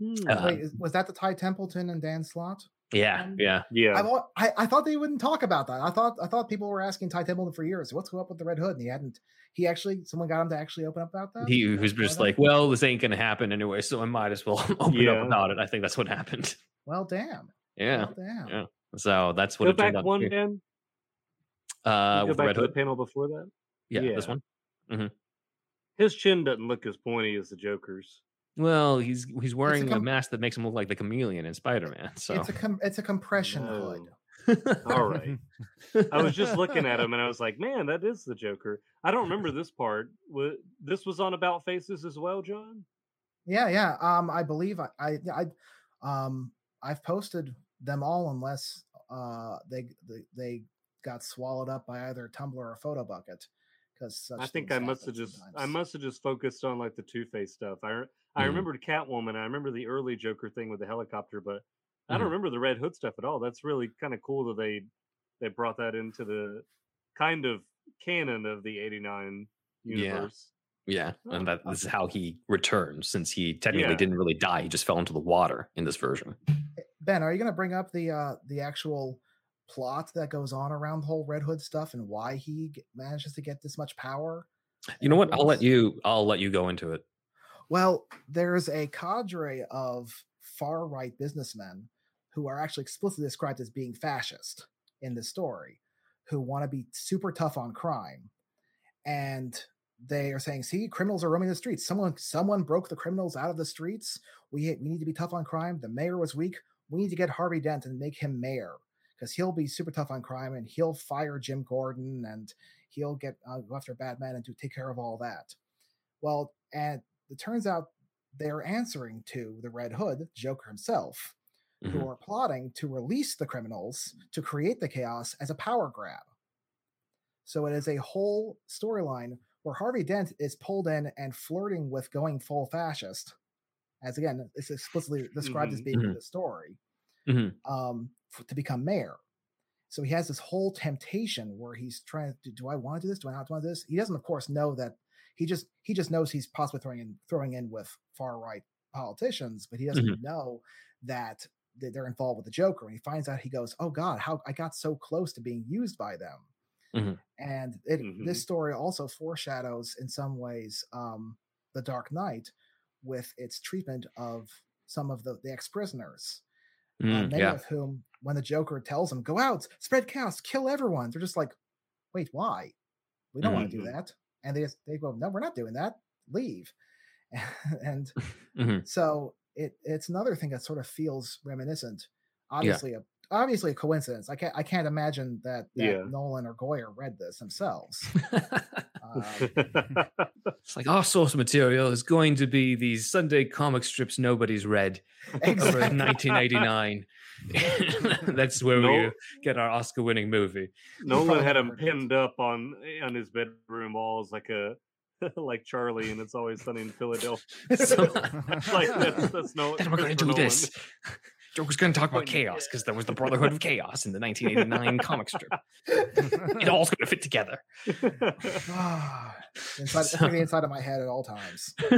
Hmm. uh, Wait, was that the Ty Templeton and Dan Slott? Yeah, Um, yeah. yeah. I've, I, I thought they wouldn't talk about that. I thought I thought people were asking Ty Templeton for years, what's going up with the Red Hood? And he hadn't. He actually, someone got him to actually open up about that. He was just like, well, this ain't going to happen anyway, so I might as well open Yeah. up about it. I think that's what happened. well, damn. Yeah. Well, damn. yeah. So that's what Go it turned back out to one, be. Dan. Uh, Go with back Red to the Hood. panel before that. Yeah, this yeah. one. His chin doesn't look as pointy as the Joker's. Well, he's he's wearing a, com- mask that makes him look like the chameleon in Spider Man. So It's a com- it's a compression No. hood. All right. I was just looking at him and I was like, man, that is the Joker. I don't remember this part. This was on About Faces as well, John? Yeah, yeah. Um, I believe I, I, I, um, I've posted them all unless uh they they, they got swallowed up by either Tumblr or Photobucket. Because I think I must have just I must have just focused on like the Two Face stuff. I re- I Mhm. remembered Catwoman. I remember the early Joker thing with the helicopter, but I Mhm. don't remember the Red Hood stuff at all. That's really kind of cool that they they brought that into the kind of canon of the '89 Yeah. universe. yeah, Oh, and that this is how he returns since he technically Yeah. didn't really die. He just fell into the water in this version. Ben, are you going to bring up the uh the actual plot that goes on around the whole Red Hood stuff and why he g- manages to get this much power? You know what? I'll let you. I'll let you go into it. Well, there's a cadre of far right businessmen who are actually explicitly described as being fascist in the story, who want to be super tough on crime. And they are saying, see, criminals are roaming the streets. Someone someone broke the criminals out of the streets. We we need to be tough on crime. The mayor was weak. We need to get Harvey Dent and make him mayor because he'll be super tough on crime and he'll fire Jim Gordon and he'll get uh, go after Batman and do take care of all that. Well, and it turns out they're answering to the Red Hood, Joker himself, who Mhm. are plotting to release the criminals to create the chaos as a power grab. So it is a whole storyline where Harvey Dent is pulled in and flirting with going full fascist, as again, it's explicitly described as Mhm. being in Mhm. the story, Mhm. um, f- to become mayor. so he has this whole temptation where he's trying to do I want to do this? Do I not want to do this? He doesn't, of course, know that he just he just knows he's possibly throwing in throwing in with far right politicians, but he doesn't Mhm. know that that they're involved with the Joker. And he finds out he goes, Oh God, how I got so close to being used by them. Mhm. And it, Mhm. this story also foreshadows in some ways um, the Dark Knight with its treatment of some of the, the ex-prisoners uh, Mm, many yeah. of whom, when the Joker tells them, "Go out, spread chaos, kill everyone," they're just like, "Wait, why? We don't want to do Mhm. that." And they just, they go, "No, we're not doing that. Leave." and Mhm. so it it's another thing that sort of feels reminiscent. Obviously, a obviously a coincidence. I can't I can't imagine that, that Yeah. Nolan or Goyer read this themselves. Um, it's like our source material is going to be these Sunday comic strips nobody's read over Exactly. 1989. That's where we get our Oscar-winning movie. Nolan probably had him pinned up on on his bedroom walls like a like Charlie, and it's always sunny in Philadelphia. So- like that's that's no. and we're going to Christopher do this. Joker's going to talk about chaos because there was the Brotherhood of Chaos in the 1989 comic strip. It all's going to fit together. Inside, it's So- gonna be inside of my head at all times.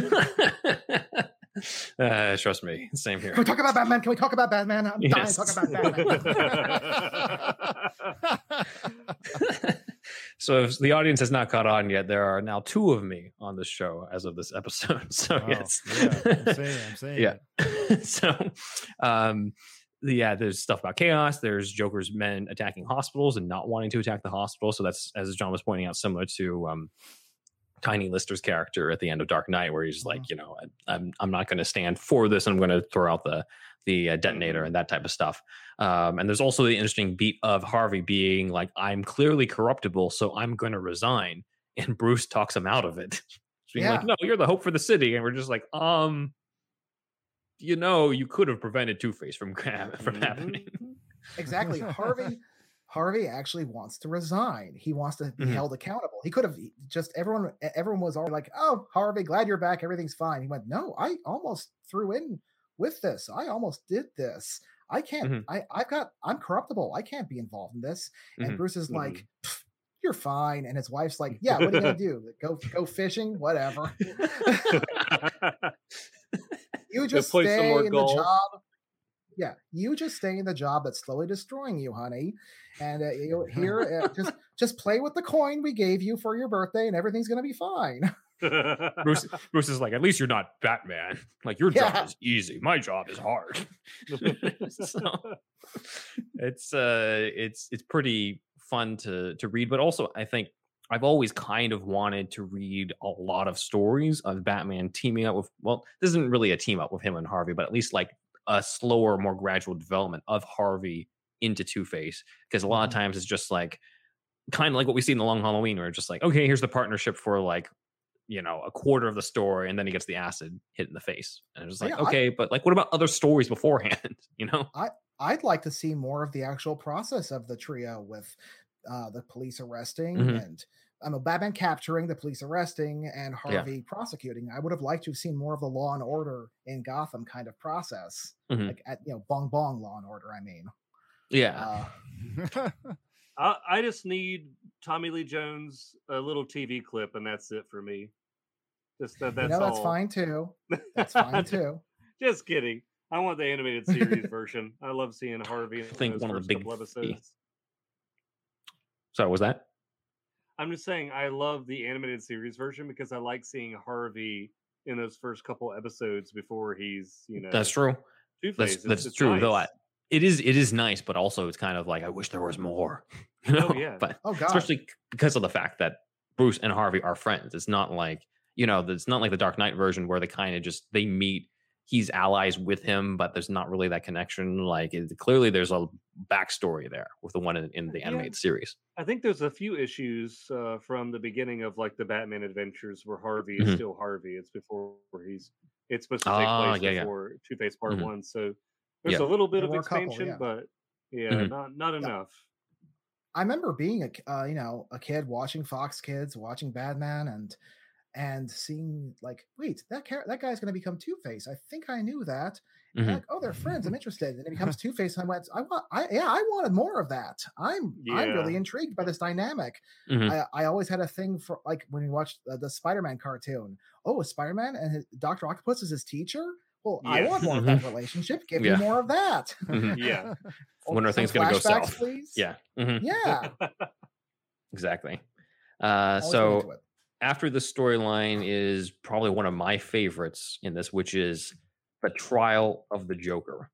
uh, trust me, same here. Can we talk about Batman? Can we talk about Batman? I'm dying Yes. to talk about Batman. so if the audience has not caught on yet, there are now two of me on the show as of this episode. So Oh, yes, yeah, I'm saying, I'm saying. Yeah. so um yeah there's stuff about chaos there's joker's men attacking hospitals and not wanting to attack the hospital so that's as john was pointing out similar to um tiny lister's character at the end of dark knight where he's like you know I, i'm i'm not going to stand for this and i'm going to throw out the the uh, detonator and that type of stuff um and there's also the interesting beat of harvey being like i'm clearly corruptible so i'm going to resign and bruce talks him out of it being like no you're the hope for the city and we're just like um you know you could have prevented Two Face from from Mhm. happening. exactly. Harvey Harvey actually wants to resign. He wants to be Mhm. held accountable. He could have just everyone everyone was already like, "Oh, Harvey, glad you're back. Everything's fine." He went, "No, I almost threw in with this. I almost did this. I can't. Mhm. I I've got. I'm corruptible. I can't be involved in this." And Mhm. Bruce is like, "You're fine." And his wife's like, "Yeah, what are you gonna do? Go go fishing? Whatever. You just stay in golf." the job." Yeah, you just stay in the job that's slowly destroying you, honey. And uh, you here, uh, just just play with the coin we gave you for your birthday, and everything's gonna be fine. Bruce, Bruce is like, at least you're not Batman. Like your Yeah. job is easy. My job is hard. so it's uh it's it's pretty fun to to read, but also I think I've always kind of wanted to read a lot of stories of Batman teaming up with well, this isn't really a team up with him and Harvey, but at least like a slower, more gradual development of Harvey into Two Face. Because a lot of Mhm. times it's just like kind of like what we see in the Long Halloween, where it's just like, okay, here's the partnership for like you know a quarter of the story, and then he gets the acid hit in the face, and it's just like, Yeah, I- okay, but like what about other stories beforehand? You know? i i'd like to see more of the actual process of the trio with uh, the police arresting Mhm. and I know Batman capturing, the police arresting, and Harvey prosecuting. I would have liked to have seen more of the law and order in Gotham kind of process, Mhm. like at you know Bong Bong Law and Order. I mean, Yeah. uh, I, I just need Tommy Lee Jones a little TV clip, and that's it for me. Just that. That's you know that's all. fine too. That's fine too. Just kidding. I want the animated series version. I love seeing Harvey. I think one of the first big couple the- episodes. so was that? I'm just saying I love the animated series version because I like seeing Harvey in those first couple episodes before he's you know That's true. Two That's Face. that's true. Though I, it is it is nice, but also it's kind of like I wish there was more. You oh, know? Oh, yeah. But Oh god, especially because of the fact that Bruce and Harvey are friends. It's not like you know, it's not like the Dark Knight version where they kind of just they meet. He's allies with him, but there's not really that connection. Like it, clearly, there's a backstory there with the one in, in the Yeah. animated series. I think there's a few issues uh, from the beginning of like the Batman adventures where Harvey is Mhm. still Harvey. It's before he's it's supposed to take Ah, place yeah, yeah. before Two Face Part Mhm. One. So there's Yeah. a little bit There of were a couple, expansion, yeah. but yeah, Mhm. not not enough. I remember being a uh, you know a kid watching Fox Kids, watching Batman, and and seeing like, wait, that char- that guy's going to become Two Face. I think I knew that. Mhm. Like, oh, they're friends. I'm interested. And it becomes Two Face. And I went, I want, I yeah, I wanted more of that. I'm I'm really intrigued by this dynamic. Mhm. I, I always had a thing for like when we watched the, the Spider-Man cartoon. Oh, Spider-Man and his, Doctor Octopus is his teacher. Well, I want more of that relationship. Give Yeah. me more of that. Mhm. Yeah. When are things gonna go flashbacks, south? Please. Yeah. Mhm. Yeah. Exactly. Uh, so. After the storyline is probably one of my favorites in this, which is the trial of the Joker.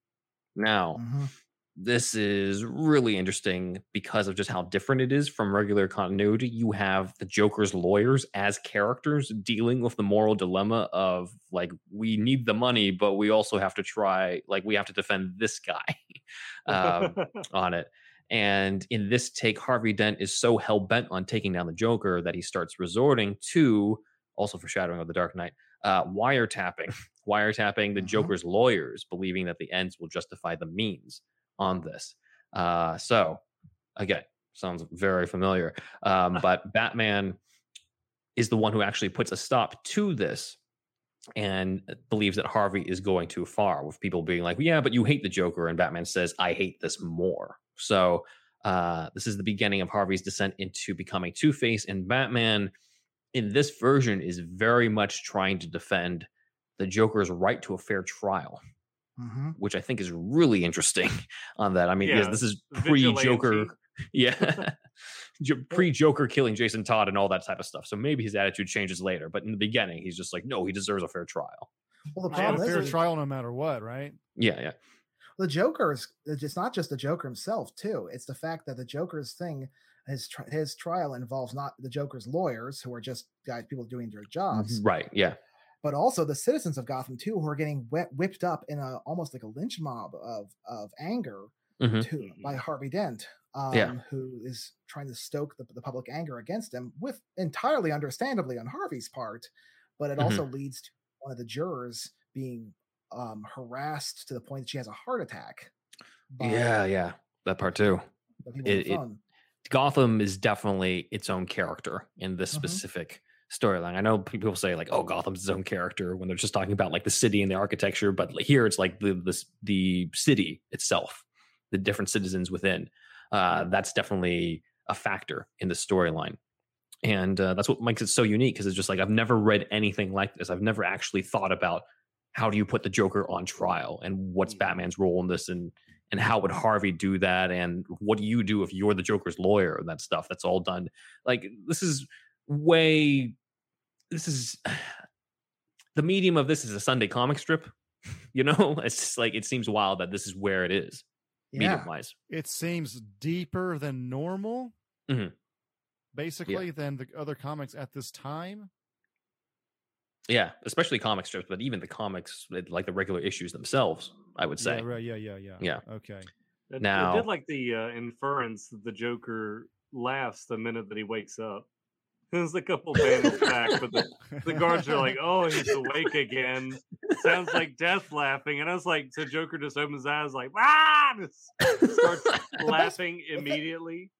Now, Mhm. this is really interesting because of just how different it is from regular continuity. You have the Joker's lawyers as characters dealing with the moral dilemma of like, we need the money, but we also have to try, like, we have to defend this guy um, on it. And in this take, Harvey Dent is so hell bent on taking down the Joker that he starts resorting to, also foreshadowing of the Dark Knight, uh, wiretapping, wiretapping the Mhm. Joker's lawyers, believing that the ends will justify the means on this. Uh, so, again, sounds very familiar. Um, but Batman is the one who actually puts a stop to this and believes that Harvey is going too far, with people being like, "Yeah, but you hate the Joker," and Batman says, "I hate this more." So uh, this is the beginning of Harvey's descent into becoming Two Face, and Batman in this version is very much trying to defend the Joker's right to a fair trial, Mhm. which I think is really interesting. On that, I mean, yes, Yeah, this is pre-Joker, yeah, pre-Joker killing Jason Todd and all that type of stuff. So maybe his attitude changes later, but in the beginning, he's just like, no, he deserves a fair trial. Well, the I have a fair trial no matter what, right? Yeah, yeah. The Joker is it's not just the Joker himself too. It's the fact that the Joker's thing, his tri- his trial involves not the Joker's lawyers who are just guys people doing their jobs, Right. Yeah. but also the citizens of Gotham too who are getting whi- whipped up in a almost like a lynch mob of of anger Mhm. to by Harvey Dent, um, Yeah. who is trying to stoke the, the public anger against him with entirely understandably on Harvey's part, but it Mm-hmm. also leads to one of the jurors being um, harassed to the point that she has a heart attack. Yeah. Yeah. That part too. the people on It- it- Gotham is definitely its own character in this Mhm. specific storyline. I know people say like, "Oh, Gotham's its own character" when they're just talking about like the city and the architecture, but here it's like the the, the city itself, the different citizens within. Uh, that's definitely a factor in the storyline, and uh, that's what makes it so unique because it's just like I've never read anything like this. I've never actually thought about how do you put the Joker on trial and what's Mhm. Batman's role in this and and how would Harvey do that and what do you do if you're the Joker's lawyer and that stuff that's all done like this is way this is the medium of this is a Sunday comic strip you know it's just like it seems wild that this is where it is Yeah. medium wise It seems deeper than normal, Mhm. basically, than the other comics at this time. Yeah especially comic strips but even the comics like the regular issues themselves I would say Yeah, right, yeah, yeah, yeah. Yeah. Okay. I- I Now- did like the uh, inference that the Joker laughs the minute that he wakes up. There's a couple panels back, but the, the guards are like, "Oh, he's awake again." Sounds like death laughing, and I was like, "So Joker just opens his eyes, like, ah!" Just starts laughing immediately.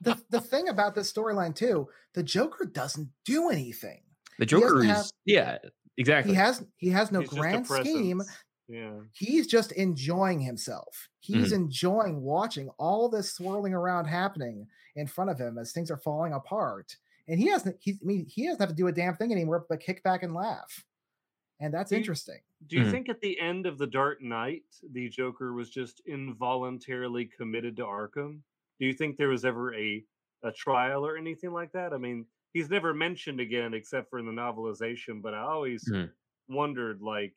the the thing about this storyline too, the Joker doesn't do anything. The doesn't Joker is have- yeah exactly He has he has no He's grand scheme. Yeah. He's just enjoying himself. He's Mm-hmm. enjoying watching all this swirling around happening in front of him as things are falling apart. And he hasn't he I mean he doesn't have to do a damn thing anymore but kick back and laugh. And that's Do you- interesting. Do you Mhm. think at the end of the Dark Knight, the Joker was just involuntarily committed to Arkham? Do you think there was ever a a trial or anything like that? I mean, he's never mentioned again except for in the novelization, but I always Mhm. wondered, like,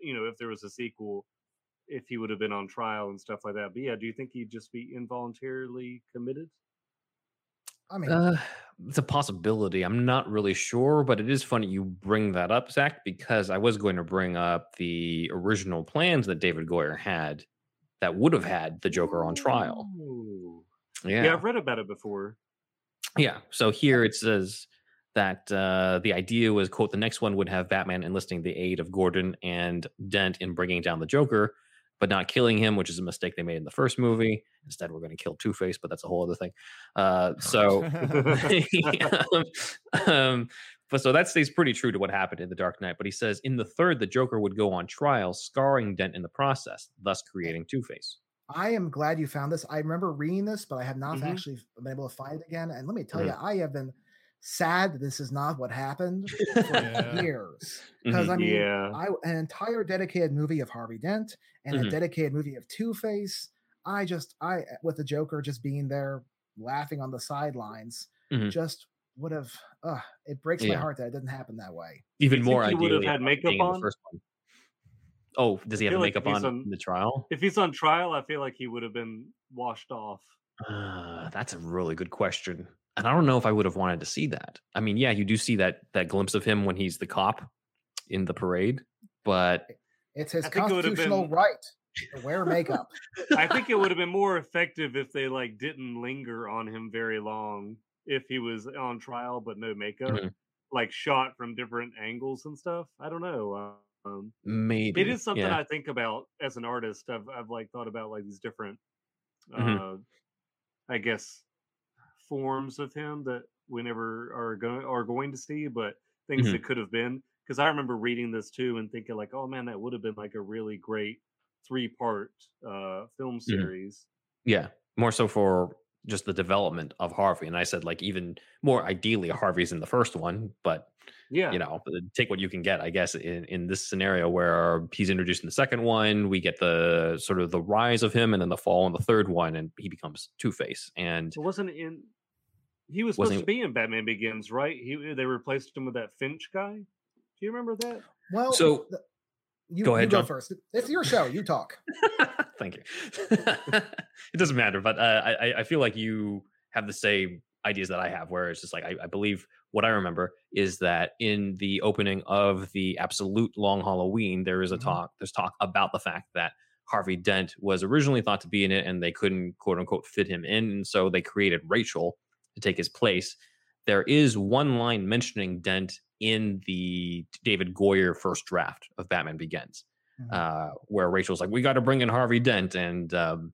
you know, if there was a sequel, if he would have been on trial and stuff like that. But yeah, do you think he'd just be involuntarily committed? I mean Uh, it's a possibility. I'm not really sure, but it is funny you bring that up, Zach, because I was going to bring up the original plans that David Goyer had that would have had the Joker on trial. Ooh. Yeah. yeah, I've read about it before. Yeah. So here it says that uh, the idea was, quote, the next one would have Batman enlisting the aid of Gordon and Dent in bringing down the Joker. but not killing him, which is a mistake they made in the first movie. Instead, we're going to kill Two Face, but that's a whole other thing. Uh, so, um, um, but so that stays pretty true to what happened in The Dark Knight. But he says in the third, the Joker would go on trial, scarring Dent in the process, thus creating Two Face. I am glad you found this. I remember reading this, but I have not Mhm. actually been able to find it again. And let me tell Mhm. you, I have been sad that this is not what happened for Yeah. years. Because I mean, yeah. I an entire dedicated movie of Harvey Dent and Mhm. a dedicated movie of Two Face. I just I with the Joker just being there laughing on the sidelines Mhm. just would have uh it breaks my heart that it didn't happen that way. Even more I would have had makeup in the on? first one. Oh, does he have feel like makeup on on- in the trial? If he's on trial, I feel like he would have been washed off. Uh, that's a really good question. And I don't know if I would have wanted to see that. I mean, yeah, you do see that that glimpse of him when he's the cop in the parade, but It's his I think it constitutional been- right to wear makeup. I think it would have been more effective if they like didn't linger on him very long if he was on trial but no makeup, Mhm. like shot from different angles and stuff. I don't know. Um, maybe it is something yeah. I think about as an artist. I've I've like thought about like these different, Mhm. uh, I guess, forms of him that we never are going are going to see, but things Mhm. that could have been. Because I remember reading this too and thinking like, oh man, that would have been like a really great three part uh, film Mm-hmm. series. Yeah, more so for just the development of Harvey. And I said like even more ideally Harvey's in the first one, but Yeah, you know, take what you can get, I guess, in, in this scenario where he's introduced in the second one, we get the sort of the rise of him and then the fall in the third one, and he becomes Two Face. And it wasn't in. He was Wasn't supposed to be in Batman Begins, right? He they replaced him with that Finch guy. Do you remember that? Well, So- the- you Go ahead, you go John. first. It's your show. You talk. Thank you. it doesn't matter, but uh, I, I- feel like you have the same ideas that I have, where it's just like I, I believe what I remember is that in the opening of the Absolute Long Halloween, there is a Mhm. talk. There's talk about the fact that Harvey Dent was originally thought to be in it, and they couldn't quote unquote fit him in, and so they created Rachel to take his place. There is one line mentioning Dent in the David Goyer first draft of Batman Begins Mhm. uh, where Rachel's like, "We got to bring in Harvey Dent," and um,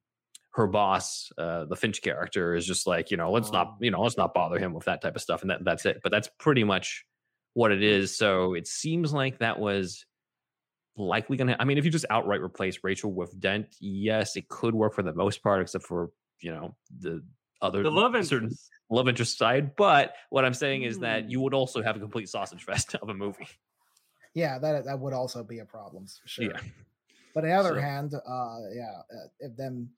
her boss, uh, the Finch character, is just like, you know, let's not, Oh. you know, let's not bother him with that type of stuff, and that that's it. But that's pretty much what it is. So it seems like that was likely gonna. I mean, if you just outright replace Rachel with Dent, yes, it could work for the most part, except for you know the other The love certain interest. love interest side. But what I'm saying is that you Hmm. would also have a complete sausage fest of a movie. Yeah, that that would also be a problem for sure. Yeah. But on the other So- hand, uh, yeah, uh, if them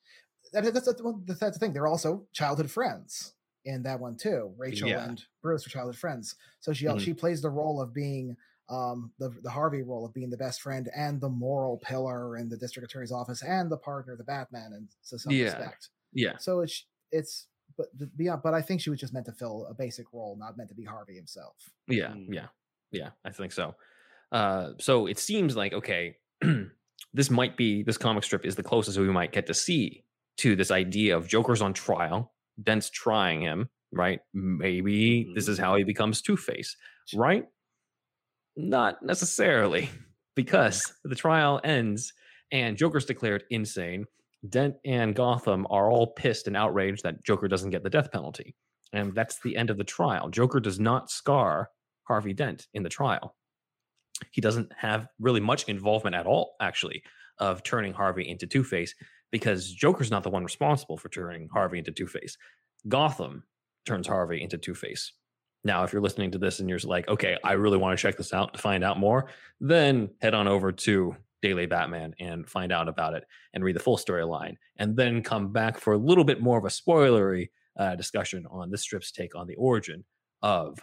that, that's, that's, the- that's the thing. They're also childhood friends in that one too. Rachel Yeah. and Bruce are childhood friends, so she Mhm. she plays the role of being um the the Harvey role of being the best friend and the moral pillar in the district attorney's office and the partner the Batman and to some Yeah. respect. Yeah. So it's it's but the- beyond. But I think she was just meant to fill a basic role, not meant to be Harvey himself. Yeah, Mm. yeah, yeah. I think so. Uh, so it seems like okay, this might be this comic strip is the closest we might get to see to this idea of Joker's on trial, Dent's trying him, right? Maybe this Mhm. is how he becomes Two Face, right? Not necessarily, because the trial ends and Joker's declared insane. Dent and Gotham are all pissed and outraged that Joker doesn't get the death penalty. And that's the end of the trial. Joker does not scar Harvey Dent in the trial. He doesn't have really much involvement at all, actually, of turning Harvey into Two Face because Joker's not the one responsible for turning Harvey into Two Face. Gotham turns Harvey into Two Face. Now, if you're listening to this and you're like, okay, I really want to check this out to find out more, then head on over to Daily Batman and find out about it and read the full storyline, and then come back for a little bit more of a spoilery uh, discussion on this strip's take on the origin of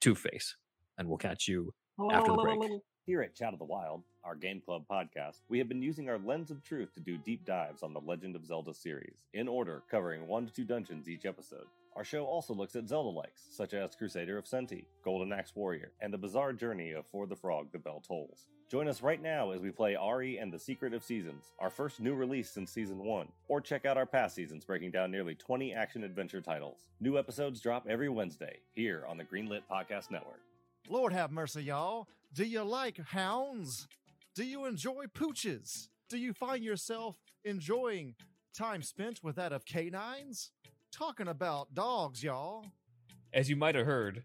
Two Face. And we'll catch you after the break. Here at Chat of the Wild, our Game Club podcast, we have been using our lens of truth to do deep dives on the Legend of Zelda series, in order, covering one to two dungeons each episode. Our show also looks at Zelda likes, such as Crusader of Centy, Golden Axe Warrior, and the bizarre journey of For the Frog, The Bell Tolls. Join us right now as we play Ary and the Secret of Seasons, our first new release since season 1, or check out our past seasons breaking down nearly 20 action adventure titles. New episodes drop every Wednesday, here on the Greenlit Podcast Network. Lord have mercy, y'all. Do you like hounds? Do you enjoy pooches? Do you find yourself enjoying time spent with that of canines? Talking about dogs, y'all. As you might have heard,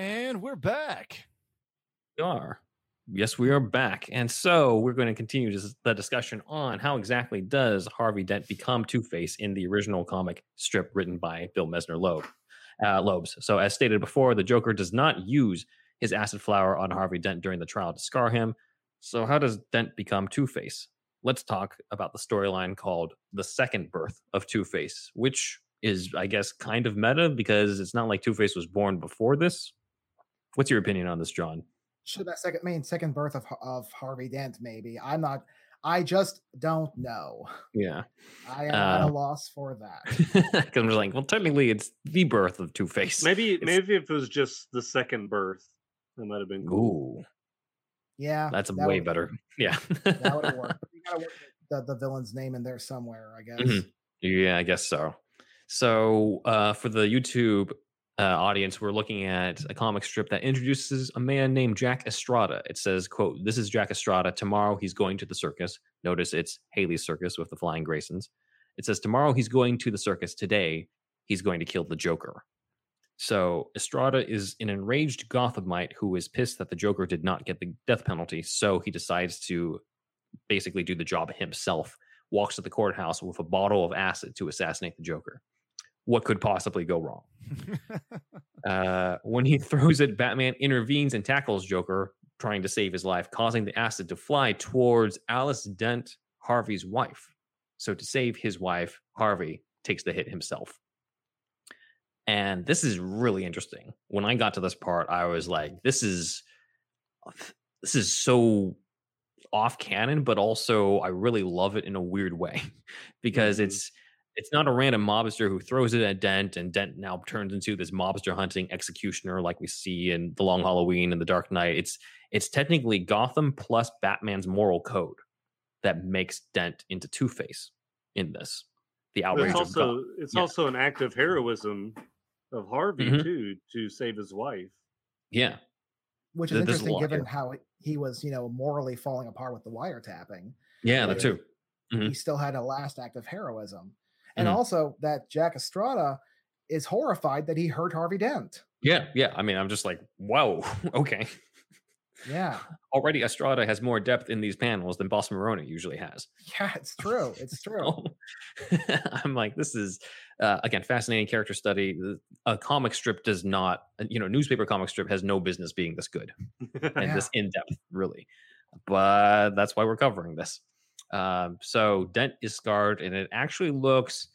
And we're back. We are. Yes, we are back. And so we're going to continue the discussion on how exactly does Harvey Dent become Two Face in the original comic strip written by Bill Messner-Loeb, uh, Loebs. So, as stated before, the Joker does not use his acid flower on Harvey Dent during the trial to scar him. So, how does Dent become Two Face? Let's talk about the storyline called The Second Birth of Two Face, which is, I guess, kind of meta because it's not like Two Face was born before this. What's your opinion on this, John? Should that second main second birth of of Harvey Dent? Maybe I'm not. I just don't know. Yeah. I am at Uh, a loss for that. Because I'm just like, well, technically, it's the birth of Two Face. Maybe It's- maybe if it was just the second birth, that might have been cool. Ooh, Yeah, that's that way would- better. Yeah. That would have worked. You gotta work the, the villain's name in there somewhere, I guess. Mhm. Yeah, I guess so. So, uh, for the YouTube uh, audience, we're looking at a comic strip that introduces a man named Jack Estrada. It says, "quote This is Jack Estrada. Tomorrow he's going to the circus. Notice it's Haly's circus with the flying Graysons. It says tomorrow he's going to the circus. Today he's going to kill the Joker." So Estrada is an enraged Gothamite who is pissed that the Joker did not get the death penalty. So he decides to basically do the job himself walks to the courthouse with a bottle of acid to assassinate the Joker. What could possibly go wrong? Uh, when he throws it, Batman intervenes and tackles Joker, trying to save his life, causing the acid to fly towards Alice Dent, Harvey's wife. So, to save his wife, Harvey takes the hit himself. And this is really interesting. When I got to this part, I was like, this is this is so off canon, but also I really love it in a weird way because Mhm. it's it's not a random mobster who throws it at Dent and Dent now turns into this mobster hunting executioner like we see in The Long Halloween and The Dark Knight. It's it's technically Gotham plus Batman's moral code that makes Dent into Two Face in this. The outrage it's of also it's Yeah. also an act of heroism of Harvey Mhm. too to save his wife. Yeah. Which is There- there's interesting lot given how he was, you know, morally falling apart with the wiretapping. Yeah, Yeah. that too. Mhm. He still had a last act of heroism. And Mhm. also that Jack Estrada is horrified that he hurt Harvey Dent. Yeah, yeah. I mean, I'm just like, whoa, okay. Yeah. Already Estrada has more depth in these panels than Boss Maroni usually has. Yeah, it's true. It's true. I'm like, this is uh, again fascinating character study. A comic strip does not, uh, you know, newspaper comic strip has no business being this good and Yeah. this in depth, really. But that's why we're covering this. Um, so Dent is scarred, and it actually looks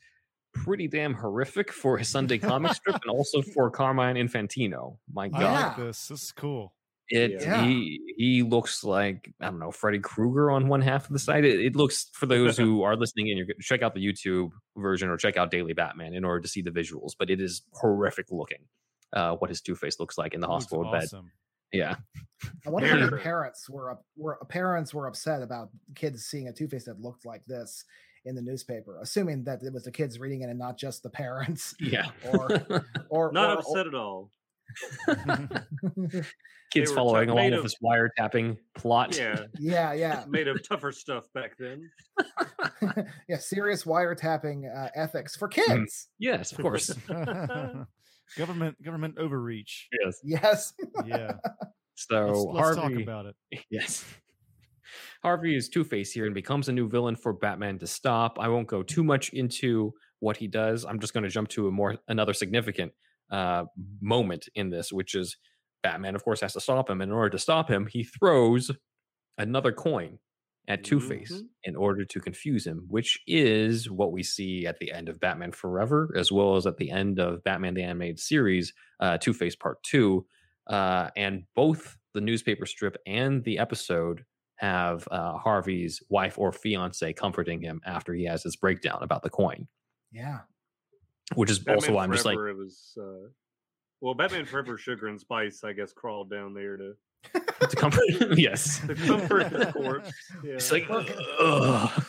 pretty damn horrific for a Sunday comic strip, and also for Carmine Infantino. My God, Yeah. like this. This is cool. it Yeah. he he looks like I don't know Freddy Krueger on one half of the site. It, it looks for those who are listening and you're check out the YouTube version or check out Daily Batman in order to see the visuals. But it is horrific looking. Uh, what his Two Face looks like in the hospital bed. Awesome. Yeah, I wonder if any parents were up, were parents were upset about kids seeing a Two Face that looked like this in the newspaper, assuming that it was the kids reading it and not just the parents. yeah. Or- Or Not or- upset at all. Kids following t- along with of- this wiretapping plot. Yeah, yeah, yeah, made of tougher stuff back then. yeah. Serious wiretapping uh, ethics for Mm-hmm. kids. Yes, of course. Government government overreach. yes. Yes. Yeah. So let's, let's talk Harvey, about it. Yes. Harvey is Two Face here and becomes a new villain for Batman to stop. I won't go too much into what he does. I'm just going to jump to a more another significant uh, moment in this, which is Batman, of course, has to stop him. And in order to stop him, he throws another coin at Two Face Mhm. in order to confuse him, which is what we see at the end of Batman Forever, as well as at the end of Batman the Animated Series, uh, Two Face Part Two. Uh, and both the newspaper strip and the episode have uh, Harvey's wife or fiance comforting him after he has his breakdown about the coin, Yeah. which is Batman also why I'm just like, it was. Uh, well, Batman Forever, Sugar and Spice, I guess, crawled down there to, to comfort. yes, to comfort his corpse. Yeah. it's like, "Ugh,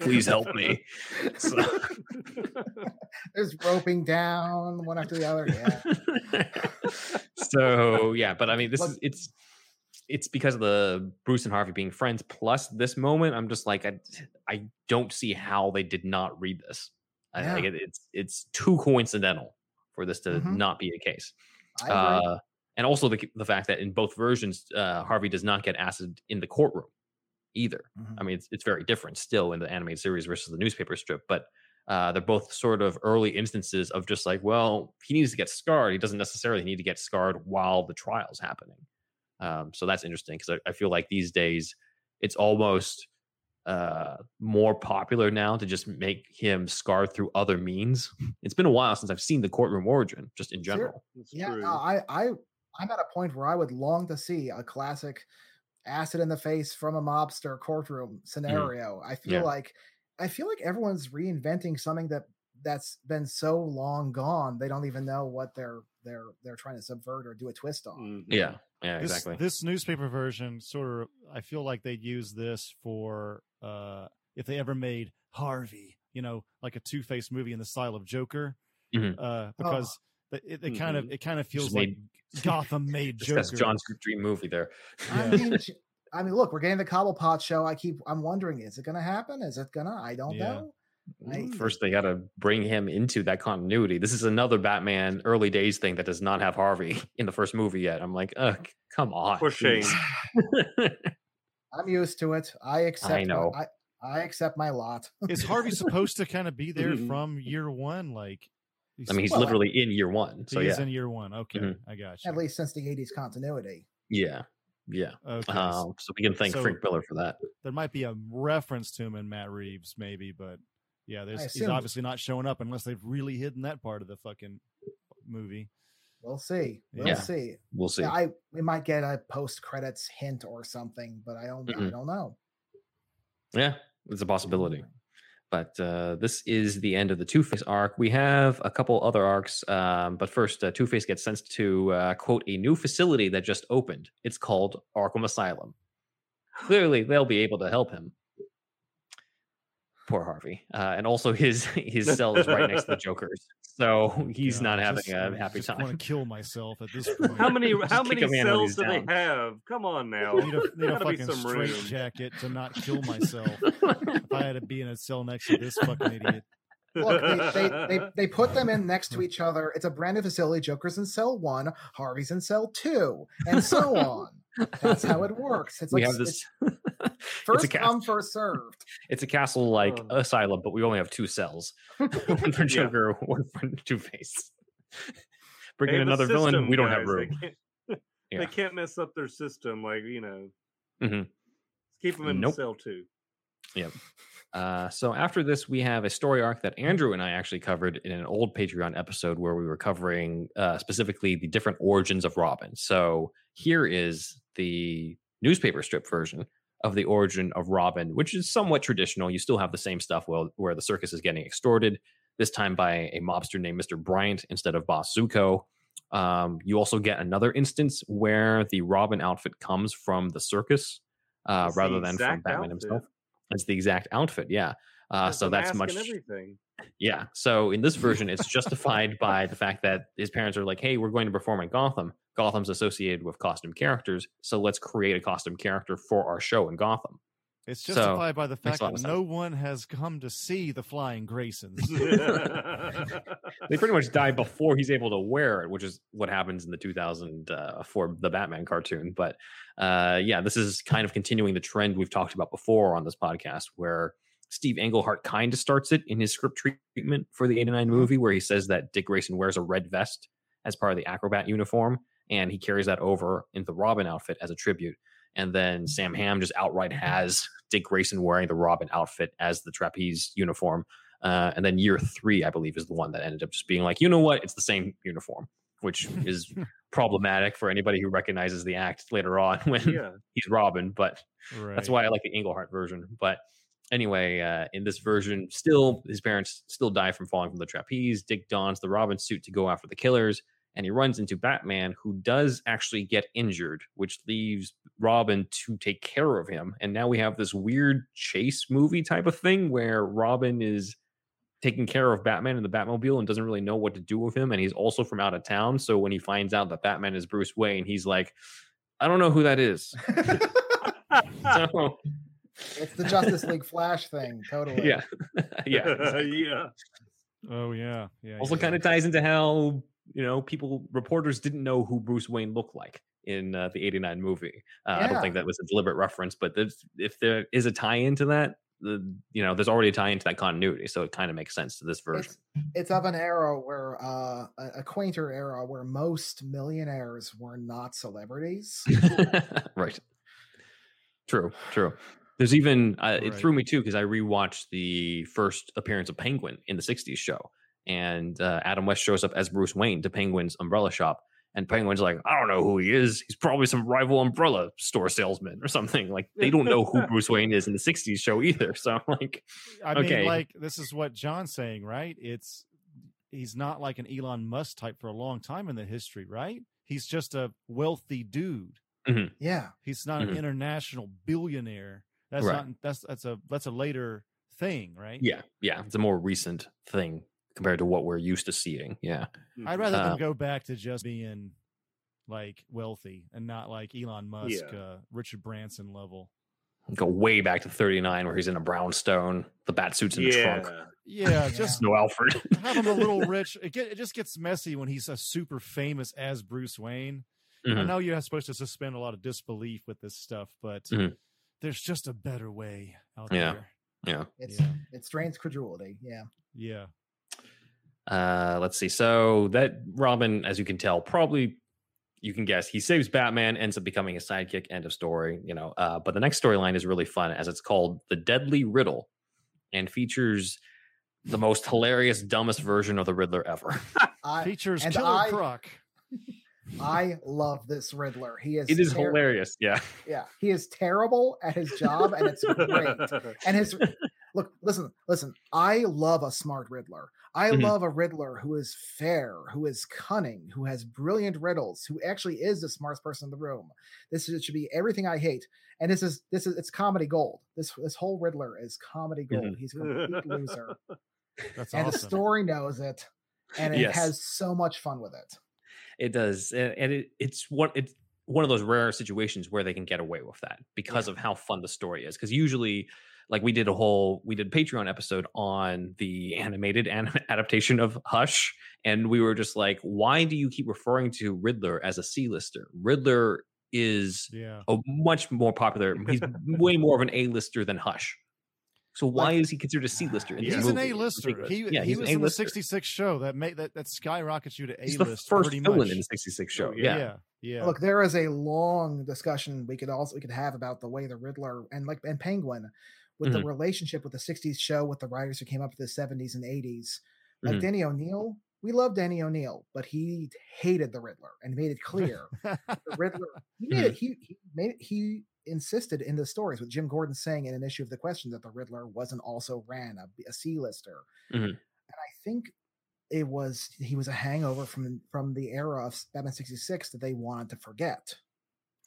please help me. So- There's roping down one after the other. Yeah. so yeah, but I mean, this But- is it's it's because of the Bruce and Harvey being friends. Plus, this moment, I'm just like, I I don't see how they did not read this. I Yeah. like it, it's it's too coincidental for this to Mhm. not be the case. I agree. Uh, and also the the fact that in both versions, uh, Harvey does not get acid in the courtroom either. Mhm. I mean, it's, it's very different still in the animated series versus the newspaper strip, but uh, they're both sort of early instances of just like, well, he needs to get scarred. He doesn't necessarily need to get scarred while the trial's happening. Um, so that's interesting because I, I feel like these days it's almost uh, more popular now to just make him scarred through other means. It's been a while since I've seen the courtroom origin, just in general. It's yeah, true. no, I, I, I'm at a point where I would long to see a classic acid in the face from a mobster courtroom scenario. I feel Yeah. like, I feel like everyone's reinventing something that that's been so long gone. They don't even know what they're they're they're trying to subvert or do a twist on. Mhm. Yeah, yeah, this, exactly. This newspaper version sort of I feel like they'd use this for uh if they ever made Harvey, you know, like a two faced movie in the style of Joker. Mhm. Uh because the- it, it kind of mm-hmm. it kind of feels Just like made- Gotham made Joker. that's John's dream movie there. I mean, I mean, look, we're getting the Cobblepot show. I keep, I'm wondering, is it going to happen? Is it gonna? I don't Yeah. know. I- First, they got to bring him into that continuity. This is another Batman early days thing that does not have Harvey in the first movie yet. I'm like, ugh, come on. For shame. I'm used to it. I accept. my- know. I, I accept my lot. Is Harvey supposed to kind of be there mm-hmm. from year one? Like, I mean, he's Well, literally in year one. So he yeah, is in year one. Okay, Mhm. I got you. At least since the '80s continuity. yeah, yeah. okay, Um, so we can thank so- Frank Miller for that. there might be a reference to him in Matt Reeves, maybe, but yeah, there's, he's obviously not showing up unless they've really hidden that part of the fucking movie. We'll see. We'll Yeah. see. We'll see. Yeah, I we might get a post credits hint or something, but I don't. I Mhm. don't know. Yeah, it's a possibility. But uh, this is the end of the Two Face arc. We have a couple other arcs, um, but first, uh, Two Face gets sent to uh, quote a new facility that just opened. It's called Arkham Asylum. Clearly, they'll be able to help him. Poor Harvey, uh, and also his his cell is right next to the Joker's, so he's God, not having just- a I happy just time. want to kill myself at this point. How many how many a man when cells he's do they have? Come on now. I need a, need a Gotta be fucking some straight room. jacket to not kill myself. if I had to be in a cell next to this fucking idiot. Look, they, they, they, they put them in next to each other. It's a brand new facility. Joker's in cell one, Harvey's in cell two, and so on. That's how it works. It's we like have this. it's it's a first cast- come, first served. It's a castle like Oh. asylum, but we only have two cells. one for Joker, one for Two Face. Bring They in another villain, we don't guys. have room. They can't, Yeah. they can't mess up their system. Like you know, Mhm. keep them in Nope. cell too. Uh, so after this, we have a story arc that Andrew and I actually covered in an old Patreon episode where we were covering uh, specifically the different origins of Robin. So here is the newspaper strip version of the origin of Robin, which is somewhat traditional. You still have the same stuff where, where the circus is getting extorted, this time by a mobster named Mr. Bryant instead of Boss Zucco. Um, you also get another instance where the Robin outfit comes from the circus uh, It's the rather than from Batman outfit. himself. It's the exact outfit, yeah. Uh, so that's much, everything. Yeah. So in this version, it's justified by the fact that his parents are like, "Hey, we're going to perform in Gotham. Gotham's associated with costume characters, so let's create a costume character for our show in Gotham." It's So, justified by the fact that no one has come to see the Flying Graysons. They pretty much die before he's able to wear it, which is what happens in the 2000 uh, for the Batman cartoon. But uh, yeah, this is kind of continuing the trend we've talked about before on this podcast, where Steve Englehart kind of starts it in his script treatment for the 89 movie, where he says that Dick Grayson wears a red vest as part of the acrobat uniform, and he carries that over into the Robin outfit as a tribute. And then Sam Hamm just outright has Dick Grayson wearing the Robin outfit as the trapeze uniform. Uh, and then year three, I believe, is the one that ended up just being like, you know what? It's the same uniform, which is problematic for anybody who recognizes the act later on when Yeah. he's Robin. But Right. that's why I like the Englehart version. But anyway, uh, in this version, still his parents still die from falling from the trapeze. Dick dons the Robin suit to go after the killers, and he runs into Batman, who does actually get injured, which leaves Robin to take care of him. And now we have this weird chase movie type of thing where Robin is taking care of Batman in the Batmobile and doesn't really know what to do with him. And he's also from out of town. So when he finds out that Batman is Bruce Wayne, he's like, I don't know who that is. So, it's the Justice League Flash thing, totally. yeah. yeah. yeah. Oh yeah, yeah. Also yeah. kind of ties into how, you know, people, reporters didn't know who Bruce Wayne looked like in uh, the 89 movie. Uh, I don't think that was a deliberate reference, but if there is a tie into that, the, you know, there's already a tie into that continuity. So it kind of makes sense to this version. It's, it's of an era where uh, a, a quainter era where most millionaires were not celebrities. right. True. True. There's even uh, it threw me too because I rewatched the first appearance of Penguin in the '60s show, and uh, Adam West shows up as Bruce Wayne to Penguin's umbrella shop, and Penguin's like, "I don't know who he is. He's probably some rival umbrella store salesman or something." Like they don't know who Bruce Wayne is in the '60s show either. So I'm like, I Okay. mean, like this is what John's saying, right? It's he's not like an Elon Musk type for a long time in the history, right? He's just a wealthy dude. Yeah. He's not Mhm. an international billionaire. That's Right. not that's that's a that's a later thing, right? yeah, yeah, it's a more recent thing compared to what we're used to seeing. Yeah, I'd rather Uh, them go back to just being like wealthy and not like Elon Musk, Yeah. uh, Richard Branson level. go way back to '39 where he's in a brownstone, the bat suits in the trunk. Yeah. Yeah, just No Alfred. have him a little rich. It get it just gets messy when he's a super famous as Bruce Wayne. I Mhm. know you're supposed to suspend a lot of disbelief with this stuff, but Mhm. There's just a better way out Yeah. there. Yeah. It's Yeah. it strains credulity. Yeah. Yeah. Uh, let's see. So that Robin, as you can tell, probably you can guess he saves Batman, ends up becoming a sidekick. End of story. You know. Uh, but the next storyline is really fun, as it's called the Deadly Riddle, and features the most hilarious, dumbest version of the Riddler ever. I Features and Killer I- Croc. I love this Riddler. He is it is ter- hilarious. Yeah. Yeah, he is terrible at his job, and it's great. And his look, listen, listen. I love a smart Riddler. I Mhm. love a Riddler who is fair, who is cunning, who has brilliant riddles, who actually is the smartest person in the room. This is, it should be everything I hate. And this is this is it's comedy gold. This this whole Riddler is comedy gold. Mhm. He's a complete loser, That's awesome. and the story knows it, and it Yes. has so much fun with it. It does, and it, it's one it's one of those rare situations where they can get away with that because of how fun the story is. Because usually, like we did a whole we did a Patreon episode on the animated an- adaptation of Hush, and we were just like, why do you keep referring to Riddler as a C-lister? Riddler is yeah. a much more popular. He's way more of an A-lister than Hush. So why Like- is he considered a C-lister? In this He's an? A-lister. Because- He, yeah, he he's was an in the A-lister. 66 show that made that, that skyrockets you to He's the A-list first pretty villain much. in the '66 show. Yeah. yeah. Yeah. Look, there is a long discussion we could also we could have about the way the Riddler and like and Penguin with the Mhm. relationship with the 60s show with the writers who came up with the 70s and 80s. Like Mhm. Denny O'Neil, we love Denny O'Neil, but he hated the Riddler and made it clear the Riddler he made it he, he made it, he insisted in the stories with Jim Gordon saying in an issue of the question that the Riddler wasn't also ran a, a C-lister. Mhm. And I think it was he was a hangover from from the era of Batman 66 that they wanted to forget.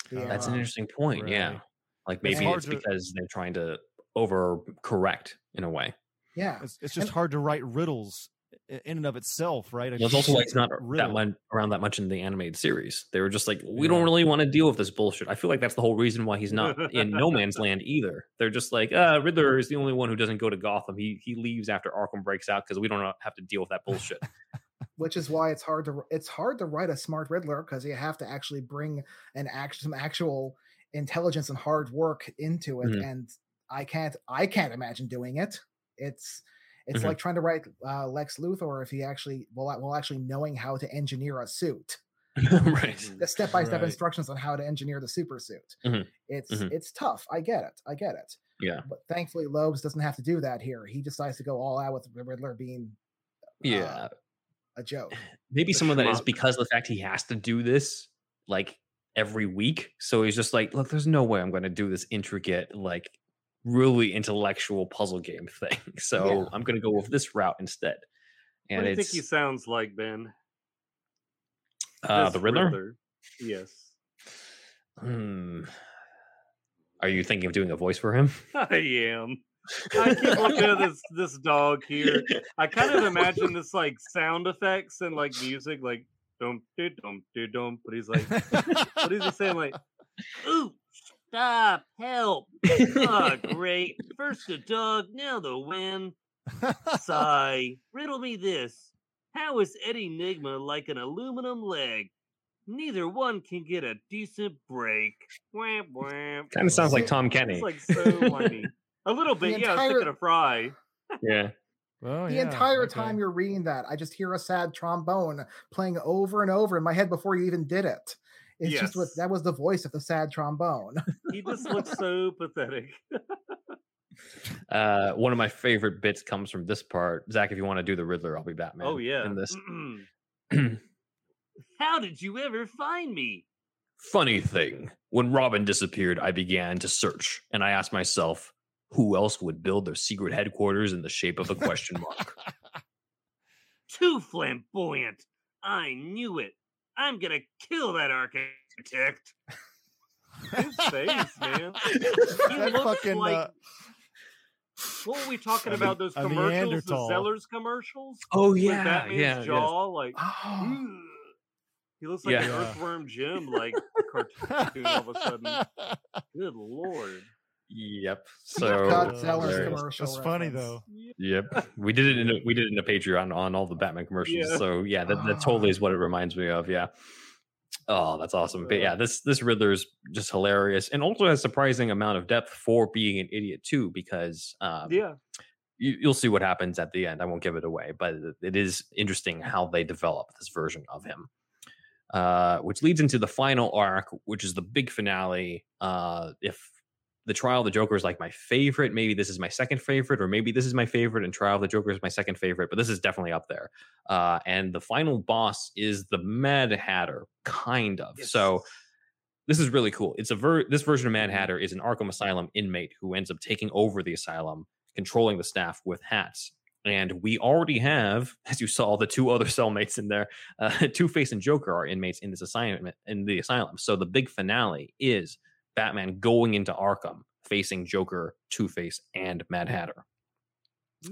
The Oh, That's an interesting point. Yeah. Like maybe hard it's to- because they're trying to overcorrect in a way. Yeah. It's, it's just And- hard to write riddles i- in and of itself, right? A Well, it's also why it's not decent that riddle. much around that much in the animated series. They were just like, we Yeah. don't really want to deal with this bullshit. I feel like that's the whole reason why he's not in No Man's Land either. They're just like, uh, Riddler is the only one who doesn't go to Gotham. He he leaves after Arkham breaks out because we don't have to deal with that bullshit. which is why it's hard to it's hard to write a smart Riddler because you have to actually bring an act some actual intelligence and hard work into it, Mhm. and I can't I can't imagine doing it. It's it's Mhm. like trying to write uh, Lex Luthor if he actually well well actually knowing how to engineer a suit. right. The step by step instructions on how to engineer the super suit. Mhm. It's Mhm. it's tough. I get it. I get it. Yeah. But thankfully, Loebs doesn't have to do that here. He decides to go all out with the Riddler being Yeah. a joke. Maybe some of that is because of the fact he has to do this like every week. So he's just like, look, there's no way I'm going to do this intricate, like really intellectual puzzle game thing. So Yeah. I'm going to go with this route instead. What do you think he sounds like, Ben? uh, the Riddler. Yes. Hmm. Are you thinking of doing a voice for him? I am. I keep looking at this this dog here. I kind of imagine this like sound effects and like music, like dum dum dum dum dum. But he's like, what is he saying? Like, ooh, stop, help! Oh, great! First the dog, now the wind. Sigh. Riddle me this: How is Eddie Nygma like an aluminum leg? Neither one can get a decent break. Wham wham. kind of sounds like Tom Kenny. It's like so whiny. A little bit, yeah. I was entire- thinking of Fry. yeah. well, the yeah, entire okay. time you're reading that, I just hear a sad trombone playing over and over in my head before you even did it. It's just what that was the voice of the sad trombone. He just looks so pathetic. Uh, one of my favorite bits comes from this part. Zach, if you want to do the Riddler, I'll be Batman. oh yeah. In this How did you ever find me? funny thing, when Robin disappeared, I began to search, and I asked myself, who else would build their secret headquarters in the shape of a question mark? Too flamboyant. I knew it. I'm gonna kill that architect. His face, man. He That looks fucking, like uh, what were we talking a- about? Those commercials, the Neanderthal. Zellers commercials. oh with yeah, Batman's yeah, yes. jaw, like oh, he looks like Yeah. an earthworm Jim, like cartoon all of a sudden. Good lord. Yep. So Zeller's commercial. That's funny though. Yep, we did it in a, we did it in a Patreon on all the Batman commercials. Yeah. So yeah, that, that totally is what it reminds me of. Yeah. Oh, that's awesome. But yeah, this this Riddler is just hilarious, and also has a surprising amount of depth for being an idiot too. Because um, Yeah. you, you'll see what happens at the end. I won't give it away, but it- it is interesting how they develop this version of him. Uh, which leads into the final arc, which is the big finale. Uh, if the Trial of the Joker is like my favorite, maybe this is my second favorite, or maybe this is my favorite, and Trial of the Joker is my second favorite, but this is definitely up there. Uh, and the final boss is the Mad Hatter, kind of. So this is really cool. It's a ver- this version of Mad Hatter is an Arkham Asylum inmate who ends up taking over the asylum, controlling the staff with hats. And we already have, as you saw, the two other cellmates in there. Uh, Two Face and Joker are inmates in this assignment in the asylum. So the big finale is Batman going into Arkham, facing Joker, Two Face, and Mad Hatter.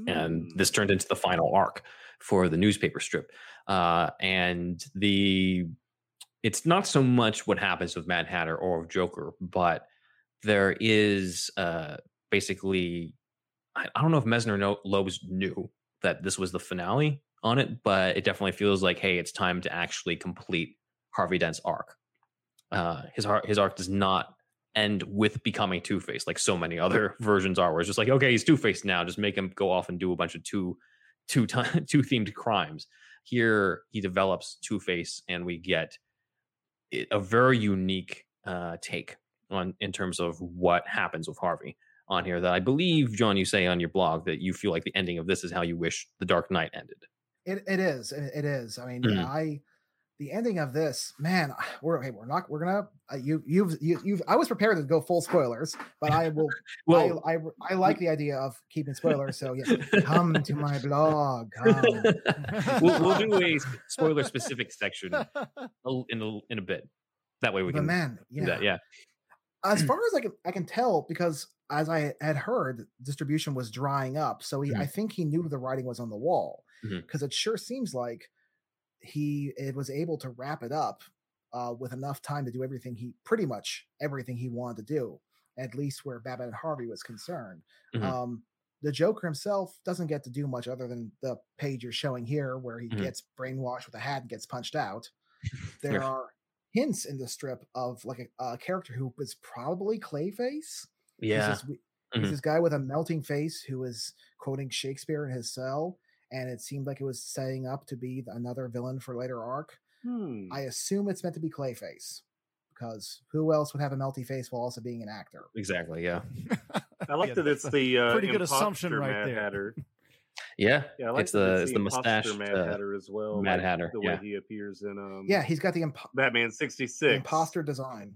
And Mm. this turned into the final arc for the newspaper strip. Uh, and the it's not so much what happens with mad hatter or with joker but there is uh, basically I, I don't know if Messner no- Loebs knew that this was the finale on it but it definitely feels like hey it's time to actually complete harvey dent's arc. Uh, his his arc does not end with becoming Two Face like so many other versions are, where it's just like, okay, he's Two Face now, just make him go off and do a bunch of two two ti- two themed crimes. Here he develops Two Face, and we get a very unique uh, take on in terms of what happens with Harvey on here. That I believe, John, you say on your blog that you feel like the ending of this is how you wish the Dark Knight ended. It it is. It, it is. I mean, Mhm. yeah, I the ending of this, man, we're hey, we're not we're gonna uh, you you've you, you've I was prepared to go full spoilers, but I will Well, I, I I like the idea of keeping spoilers. So yeah, come to my blog. We'll, we'll do a spoiler specific section in a, in a bit. That way we But can man, yeah. that. Yeah. as far as I can I can tell, because as I had heard, distribution was drying up. So he, I think he knew the writing was on the wall because it sure seems like he it was able to wrap it up uh, with enough time to do everything he pretty much everything he wanted to do, at least where Batman and Harvey was concerned. Mhm. Um, the Joker himself doesn't get to do much other than the page you're showing here, where he Mhm. gets brainwashed with a hat and gets punched out. There Yeah. are hints in the strip of like a, a character who is probably Clayface. He's Yeah. this, we- he's this guy with a melting face who is quoting Shakespeare in his cell, and it seemed like it was setting up to be another villain for later arc. Hmm. I assume it's meant to be Clayface because who else would have a melty face while also being an actor? Exactly. Yeah. I like Yeah, that it's the uh, pretty good assumption right Mad there. Hatter. Yeah, Yeah, I like it's the it's the imposter mustache Mad uh, Hatter as well. Mad like Hatter, the way yeah. he appears in um Yeah, he's got the, impo- Batman sixty the six. imposter design.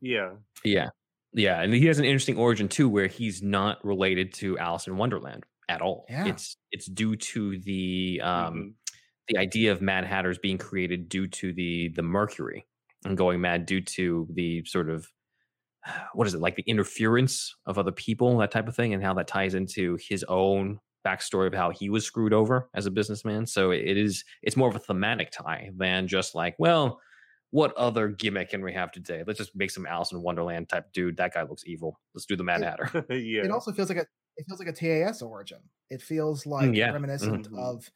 Yeah. Yeah. Yeah. And he has an interesting origin too, where he's not related to Alice in Wonderland at all. Yeah. It's it's due to the um Mhm. the idea of Mad Hatters being created due to the the Mercury and going mad due to the sort of what is it like the interference of other people, that type of thing, and how that ties into his own backstory of how he was screwed over as a businessman. So it is it's more of a thematic tie than just like, well, what other gimmick can we have today? Let's just make some Alice in Wonderland type dude. That guy looks evil. Let's do the Mad Hatter. yeah. It also feels like a it feels like a TAS origin. It feels like Mm, yeah. reminiscent Mhm. of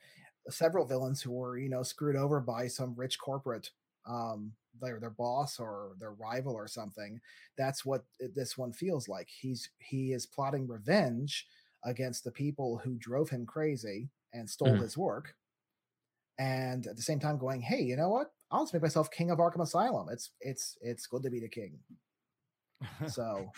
several villains who were you know screwed over by some rich corporate um their their boss or their rival or something that's what this one feels like he's he is plotting revenge against the people who drove him crazy and stole Mhm. his work and at the same time going hey you know what i'll just make myself king of arkham asylum it's it's it's good to be the king so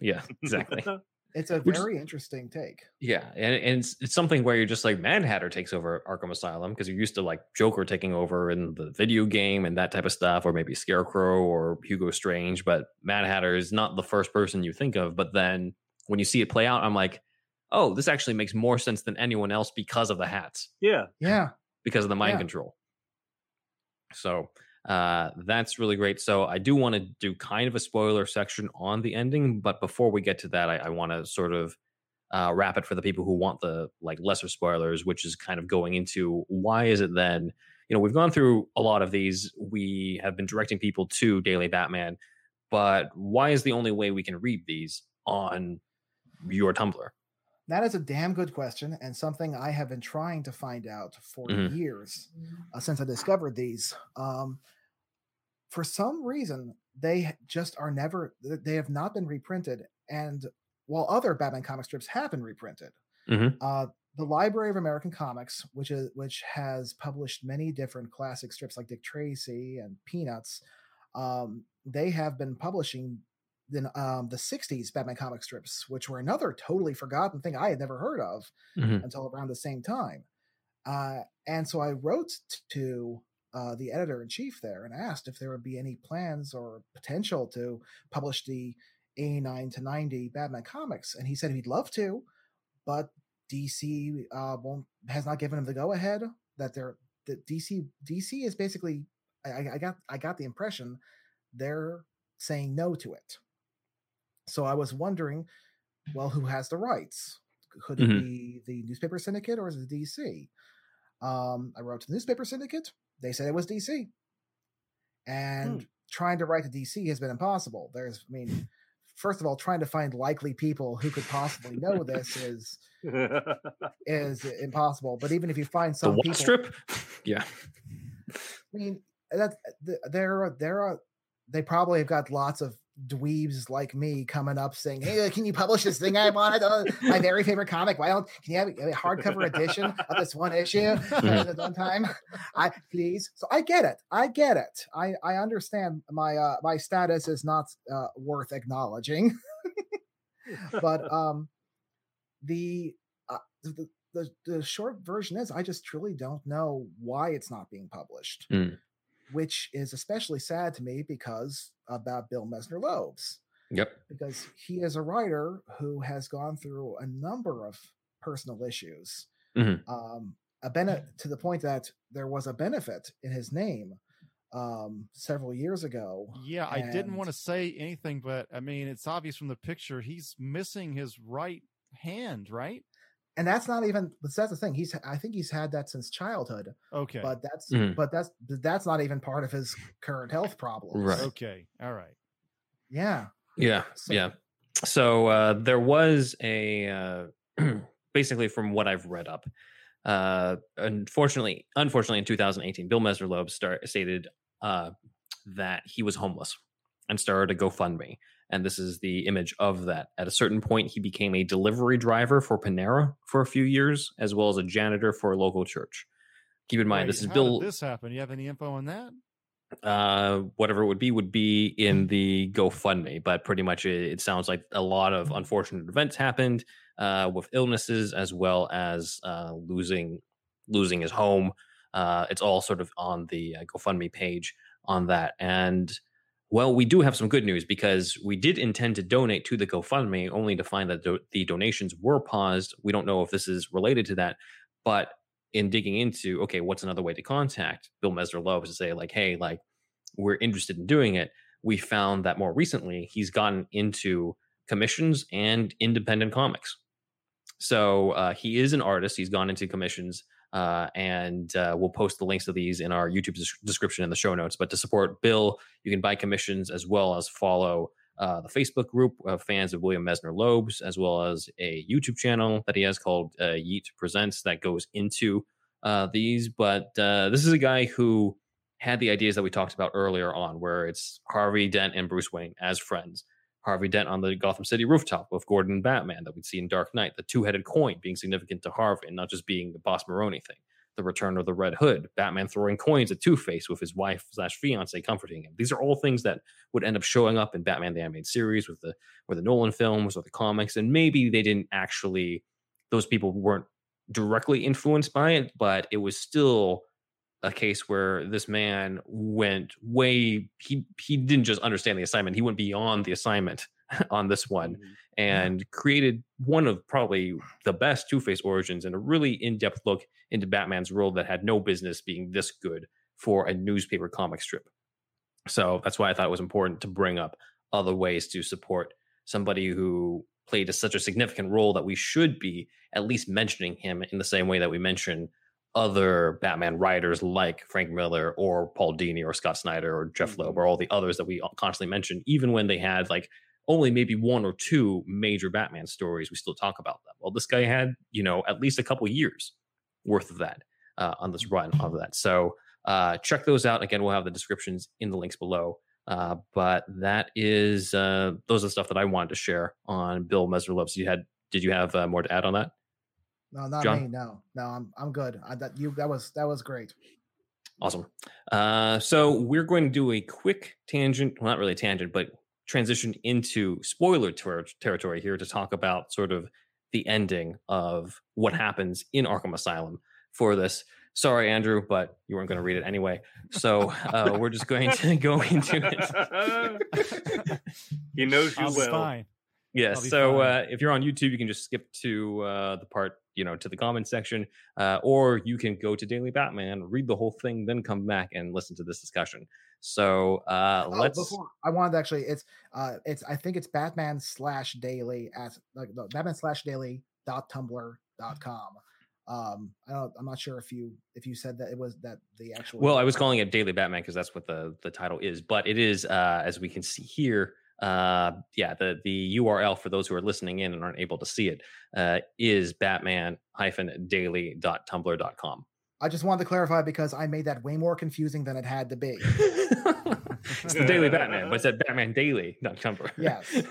yeah, exactly. it's a Which very interesting take Yeah, and, and it's, it's something where you're just like Mad Hatter takes over Arkham Asylum because you're used to like Joker taking over in the video game and that type of stuff, or maybe Scarecrow or Hugo Strange. But Mad Hatter is not the first person you think of. But then when you see it play out, I'm like, oh, this actually makes more sense than anyone else because of the hats, yeah. yeah because of the mind Yeah. control. So uh, that's really great. So I do want to do kind of a spoiler section on the ending, but before we get to that, I, I want to sort of uh, wrap it for the people who want the like lesser spoilers, which is kind of going into why is it then? You know, we've gone through a lot of these. We have been directing people to Daily Batman, but why is the only way we can read these on your Tumblr? That is a damn good question, and something I have been trying to find out for Mhm. years uh, since I discovered these. Um, for some reason, they just are never. They have not been reprinted, and while other Batman comic strips have been reprinted, Mhm. uh, the Library of American Comics, which is which has published many different classic strips like Dick Tracy and Peanuts, um, they have been publishing then um, the 60s Batman comic strips, which were another totally forgotten thing I had never heard of Mhm. until around the same time. Uh, and so I wrote to uh, the editor in chief there and asked if there would be any plans or potential to publish the 89 to 90 Batman comics. And he said he'd love to, but DC uh, won't has not given him the go ahead. That they're that DC DC is basically I, I- got I got the impression they're saying no to it. So I was wondering, well, who has the rights? Could it Mhm. be the newspaper syndicate or is it DC? Um, I wrote to the newspaper syndicate. They said it was DC. And hmm. trying to write to DC has been impossible. There's, I mean, first of all, trying to find likely people who could possibly know this is is impossible. But even if you find some what people, strip? yeah. I mean, that th- there, there are. They probably have got lots of dweebs like me coming up saying, "Hey, can you publish this thing I wanted? Uh, my very favorite comic. Why don't can you have a hardcover edition of this one issue at one time? I please." So I get it. I get it. I I understand my uh, my status is not uh, worth acknowledging, but um, the uh, the the, the short version is I just truly don't know why it's not being published, Mm. Which is especially sad to me because about Bill Messner-Loebs, Yep. because he is a writer who has gone through a number of personal issues, Mhm. um, a bene- to the point that there was a benefit in his name um, several years ago. Yeah, I didn't want to say anything, but I mean, it's obvious from the picture he's missing his right hand, right? And that's not even that's the thing he's i think he's had that since childhood Okay. but that's Mhm. but that's that's not even part of his current health problems Right. okay. All right. yeah Yeah, So- yeah. So uh, there was a uh, basically from what I've read up. Uh, unfortunately, unfortunately, in 2018, Bill Messner-Loeb start, stated uh, that he was homeless and started a GoFundMe. And this is the image of that. At a certain point, he became a delivery driver for Panera for a few years, as well as a janitor for a local church. Keep in mind, Wait, this is Bill. Did this happen? You have any info on that? uh, whatever it would be would be in the GoFundMe. But pretty much it, it sounds like a lot of unfortunate events happened. uh, with illnesses as well as uh, losing losing his home. Uh, it's all sort of on the uh, GoFundMe page on that. And well, we do have some good news because we did intend to donate to the GoFundMe, only to find that the donations were paused. We don't know if this is related to that, but in digging into okay, what's another way to contact Bill Messner-Loebs to say like, hey, like we're interested in doing it. We found that more recently he's gotten into commissions and independent comics. So uh, he is an artist. He's gone into commissions, uh, and uh, we'll post the links to these in our YouTube des- description in the show notes. But to support Bill, you can buy commissions as well as follow uh, the Facebook group of fans of William Messner-Loebs, as well as a YouTube channel that he has called uh, Yeet Presents that goes into uh, these. But uh, this is a guy who had the ideas that we talked about earlier on, where it's Harvey Dent and Bruce Wayne as friends. Harvey Dent on the Gotham City rooftop with Gordon and Batman that we'd see in Dark Knight, the two headed coin being significant to Harvey and not just being the Boss Maroni thing. The return of the Red Hood, Batman throwing coins at Two Face with his wife slash fiance comforting him. These are all things that would end up showing up in Batman the Animated Series with the or the Nolan films or the comics, and maybe they didn't actually; those people weren't directly influenced by it, but it was still a case where this man went way he he didn't just understand the assignment he went beyond the assignment on this one Mhm. and created one of probably the best two-face origins and a really in-depth look into batman's world that had no business being this good for a newspaper comic strip so that's why i thought it was important to bring up other ways to support somebody who played a, such a significant role that we should be at least mentioning him in the same way that we mention other Batman writers like Frank Miller or Paul Dini or Scott Snyder or Jeph Loeb or all the others that we constantly mention, even when they had like only maybe one or two major Batman stories, we still talk about them. Well, this guy had, you know, at least a couple years worth of that uh, on this run of that. So uh, check those out. Again, we'll have the descriptions in the links below. Uh, but that is uh, those are the stuff that I wanted to share on Bill Messner-Loebs. You had did you have uh, more to add on that? No, not John? me. No, no, I'm I'm good. I, that you that was that was great. Awesome. Uh, so we're going to do a quick tangent, well, not really a tangent, but transition into spoiler ter- territory here to talk about sort of the ending of what happens in Arkham Asylum for this. Sorry, Andrew, but you weren't going to read it anyway. So uh, we're just going to go into it. he knows you I'll be well. Yes. So uh, if you're on YouTube, you can just skip to uh, the part, you know, to the comment section, uh, or you can go to Daily Batman, read the whole thing, then come back and listen to this discussion. So uh, Oh, let's. before I wanted to actually it's uh it's I think it's Batman slash daily at like no, Batman slash daily dot tumblr dot com. Um I don't I'm not sure if you if you said that it was that the actual Well, I was calling it Daily Batman because that's what the the title is, but it is uh, as we can see here. Uh, yeah, the the URL for those who are listening in and aren't able to see it uh, is Batman daily dot tumblr dot com. I just wanted to clarify because I made that way more confusing than it had to be. it's the Daily Batman, but it's at Batman Daily dot Tumblr. Yes.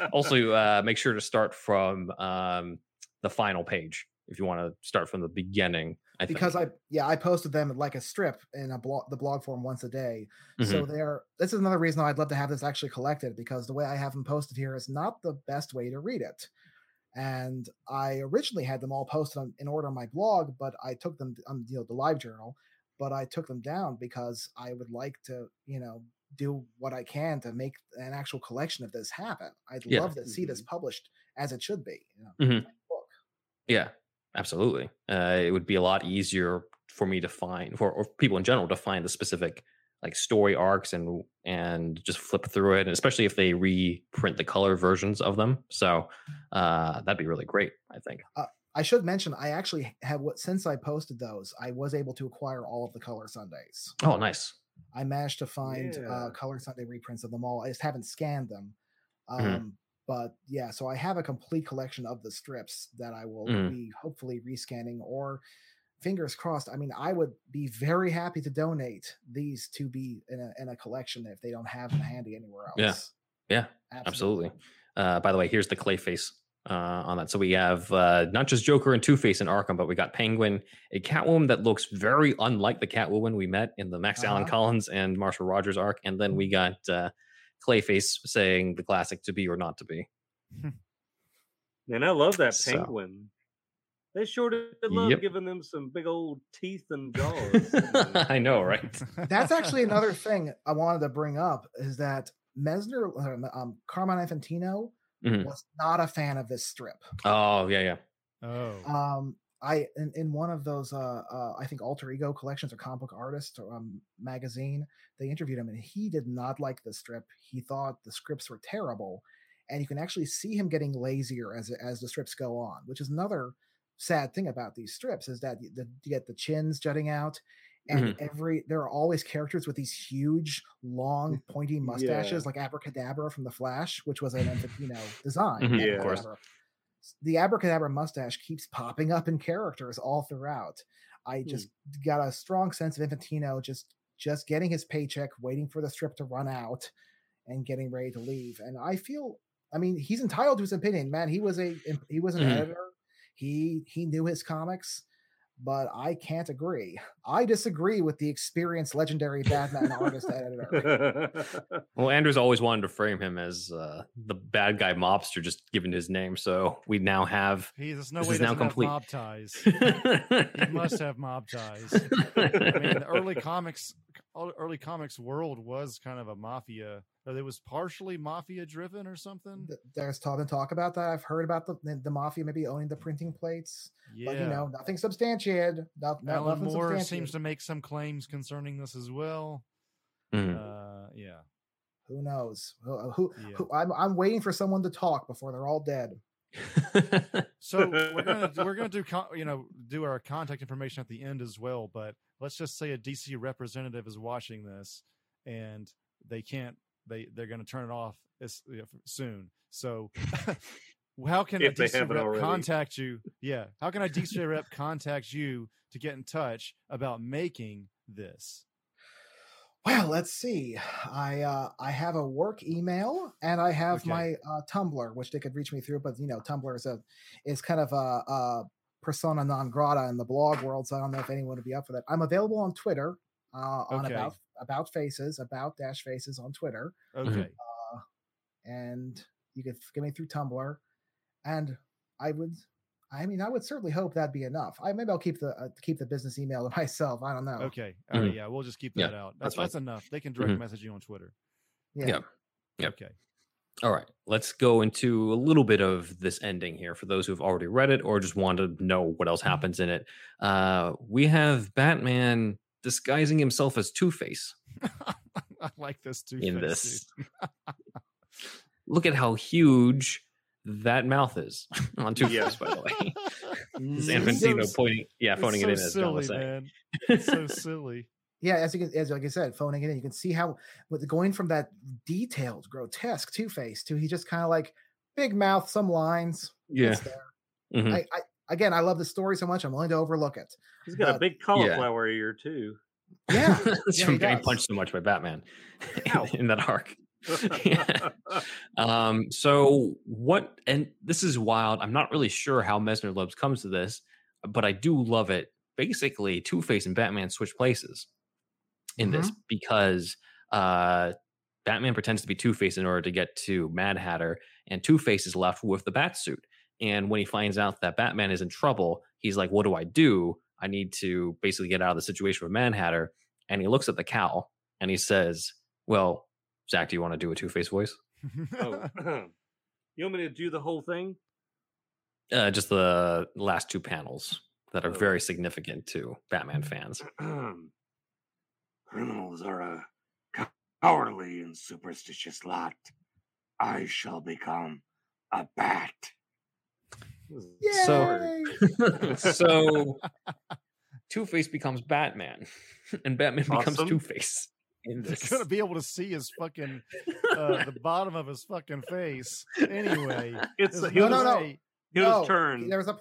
also, uh, make sure to start from um, the final page if you want to start from the beginning. I think. because I yeah I posted them like a strip in a blog the blog form once a day. Mm-hmm. So they're this is another reason I'd love to have this actually collected because the way I have them posted here is not the best way to read it. And I originally had them all posted on, in order on my blog, but I took them on you know the live journal, but I took them down because I would like to you know do what I can to make an actual collection of this happen. I'd Yeah. love to see this published as it should be. You know, Mhm. book. Yeah, absolutely. Uh, it would be a lot easier for me to find, for or people in general to find the specific like story arcs and and just flip through it, and especially if they reprint the color versions of them. So uh, that'd be really great. I think. I should mention I actually have what since I posted those, I was able to acquire all of the Color Sundays. Oh, nice. I managed to find uh, Yeah. Color Sunday reprints of them all. I just haven't scanned them. Um, Mhm. But yeah, so I have a complete collection of the strips that I will Mhm. be hopefully rescanning or fingers crossed. I mean, I would be very happy to donate these to be in a, in a collection if they don't have them handy anywhere else. Yeah. Yeah, Absolutely. Uh, by the way, here's the Clayface uh, on that. So we have uh, not just Joker and Two Face in Arkham, but we got Penguin, a Catwoman that looks very unlike the Catwoman we met in the Max Allan Uh-huh. Collins and Marshall Rogers arc, and then we got uh, Clayface saying the classic "To be or not to be." And I love that So- penguin. They sure did love Yep. giving them some big old teeth and jaws. I know, right? That's actually another thing I wanted to bring up is that Messner, um, Carmine Infantino Mhm. was not a fan of this strip. Oh yeah, yeah. oh, Um, I in, in one of those, uh, uh, I think alter ego collections or comic book artist or um, magazine, they interviewed him and he did not like the strip. He thought the scripts were terrible, and you can actually see him getting lazier as as the strips go on, which is another sad thing about these strips is that you, the, you get the chins jutting out. And every there are always characters with these huge, long, pointy mustaches, like Abracadabra from The Flash, which was an Infantino design. Mhm, Yeah. of course. The abracadabra mustache keeps popping up in characters all throughout. I just got a strong sense of Infantino just just getting his paycheck, waiting for the strip to run out, and getting ready to leave. And I feel, I mean, he's entitled to his opinion, man. He was a he was an Mhm. editor. He he knew his comics, but I can't agree. I disagree with the experienced legendary Batman artist editor. Well, Andrews always wanted to frame him as uh, the bad guy mobster, just given his name. So we now have. he there's no this way is he now doesn't have complete. mob ties. he must have mob ties. I mean, the early comics, early comics world was kind of a mafia. Or it was partially mafia driven or something. There's talk and talk about that. I've heard about the the, the mafia maybe owning the printing plates, Yeah, but you know, nothing substantiated. No, no, Alan nothing Moore substantiated. seems to make some claims concerning this as well. Mhm. Uh, yeah, Who knows? Who, who, Yeah. who- I'm, I'm waiting for someone to talk before they're all dead. So we're gonna we're gonna do con- you know do our contact information at the end as well. But let's just say a DC representative is watching this and they can't they they're gonna turn it off as, you know, soon. So how can a If they DC rep already. contact you? Yeah, how can a DC rep contact you to get in touch about making this? Well, let's see. I uh, I have a work email and I have Okay. my uh, Tumblr, which they could reach me through. But you know, Tumblr is a is kind of a, a persona non grata in the blog world, so I don't know if anyone would be up for that. I'm available on Twitter uh, on Okay. about about faces about dash faces on Twitter, Okay, uh, and you could get me through Tumblr, and I would. I mean, I would certainly hope that'd be enough. I maybe I'll keep the uh, keep the business email to myself. I don't know. okay, all right, Mhm. yeah, we'll just keep Yeah, that out. that's That's that's enough. They can direct Mhm. message you on Twitter. Yeah. Yeah. Yep. Okay. All right, let's go into a little bit of this ending here for those who've already read it or just want to know what else happens in it. Uh, we have Batman disguising himself as Two Face I like this too. in this. Look at how huge that mouth is on Two Face, Yeah. by the way. Infantino so- pointing, yeah, phoning so it in as silly, man. It's so silly. Yeah, as you can, as like I said, phoning it in, you can see how with going from that detailed, grotesque Two Face to he just kind of like big mouth, some lines. Yeah. it's there. Mhm. I, I again, I love the story so much, I'm willing to overlook it. He's got a big cauliflower ear too. Yeah, It's yeah, from he getting does. punched so much by Batman in, in that arc. Yeah. Um, so what and this is wild. I'm not really sure how Messner-Loebs comes to this, but I do love it. Basically, Two Face and Batman switch places in this because uh Batman pretends to be Two Face in order to get to Mad Hatter, and Two Face is left with the bat suit. And when he finds out that Batman is in trouble, he's like, What do I do? I need to basically get out of the situation with Mad Hatter. And he looks at the cow and he says, Well, Zach, do you want to do a Two Face voice? oh. you want me to do the whole thing? Uh, just the last two panels that are Oh. very significant to Batman fans. Criminals are a cowardly and superstitious lot. I shall become a bat. So- Yay! so Two Face becomes Batman, and Batman becomes Two Face. In They're gonna be able to see his fucking uh, the bottom of his fucking face. Anyway, It's there's his, no, no. way- his No, turn. There was a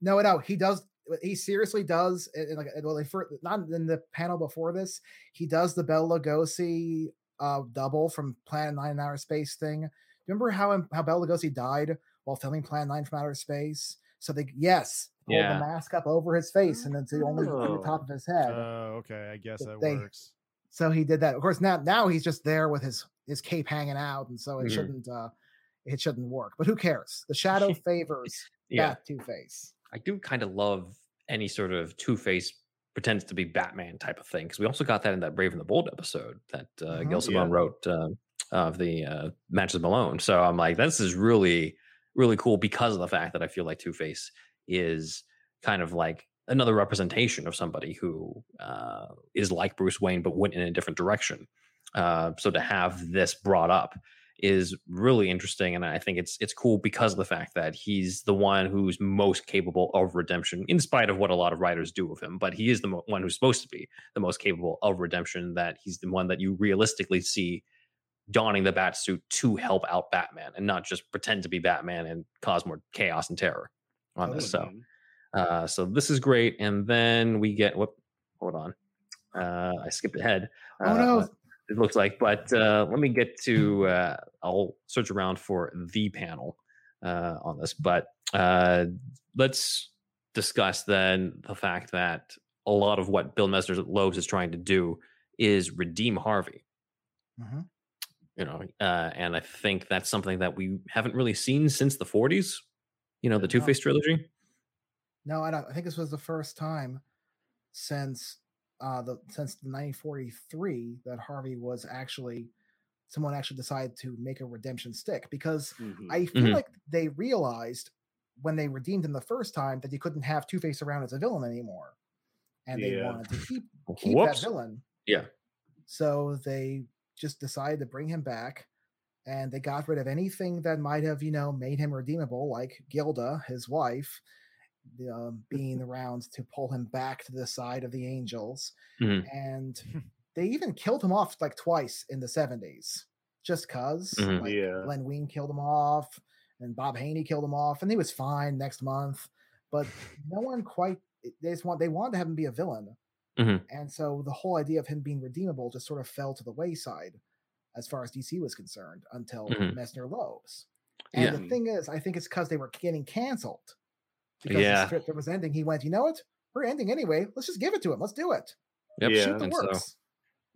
no, no. He does. He seriously does. in- in like well, in fir- not in the panel before this. He does the Bela Lugosi uh, double from Planet Nine and Outer Space thing. Remember how how Bela Lugosi died while filming Planet Nine from Outer Space? So they yes, pulled Yeah. the mask up over his face and then to only Oh. the top of his head. Oh, okay. I guess that They- works. so he did that. Of course, now now he's just there with his his cape hanging out, and so it Mhm. shouldn't. uh it shouldn't work. But who cares? The shadow favors Yeah, that Two Face. I do kind of love any sort of Two Face pretends to be Batman type of thing because we also got that in that Brave and the Bold episode that uh, Mhm. Gail Simone wrote uh, of the uh, Matches Malone. So I'm like, this is really really cool because of the fact that I feel like Two Face is kind of like another representation of somebody who uh, is like Bruce Wayne but went in a different direction. Uh, so to have this brought up is really interesting, and I think it's it's cool because of the fact that he's the one who's most capable of redemption, in spite of what a lot of writers do of him. But he is the mo- one who's supposed to be the most capable of redemption. That he's the one that you realistically see donning the bat suit to help out Batman, and not just pretend to be Batman and cause more chaos and terror on this. So. Uh, so this is great. And then we get whoop, hold on. Uh, I skipped ahead. Oh Uh, no! It looks like, but uh, let me get to. Uh, I'll search around for the panel uh, on this, but uh, let's discuss then the fact that a lot of what Bill Messner Loebs is trying to do is redeem Harvey. Mhm. You know, uh, and I think that's something that we haven't really seen since the '40s. You know, the Two Face trilogy. No, I don't. I think this was the first time since uh the since the 1943 that Harvey was actually someone actually decided to make a redemption stick because Mhm. I feel Mhm. like they realized when they redeemed him the first time that you couldn't have Two Face around as a villain anymore, and they Yeah. wanted to keep keep Whoops. that villain. Yeah. So they just decided to bring him back, and they got rid of anything that might have, you know, made him redeemable, like Gilda, his wife, the, um, being around to pull him back to the side of the angels. Mhm. And they even killed him off like twice in the 70s, just because. Mhm. Like Yeah. Len Wein killed him off, and Bob Haney killed him off, and he was fine next month. But no one quite. They just want they wanted to have him be a villain, Mhm. and so the whole idea of him being redeemable just sort of fell to the wayside as far as DC was concerned until Mhm. Messner Loebs. And Yeah. the thing is, I think it's because they were getting canceled. Because Yeah. the strip that was ending, he went, you know what? We're ending anyway. Let's just give it to him. Let's do it. Yep. Yeah. Shoot the And so works.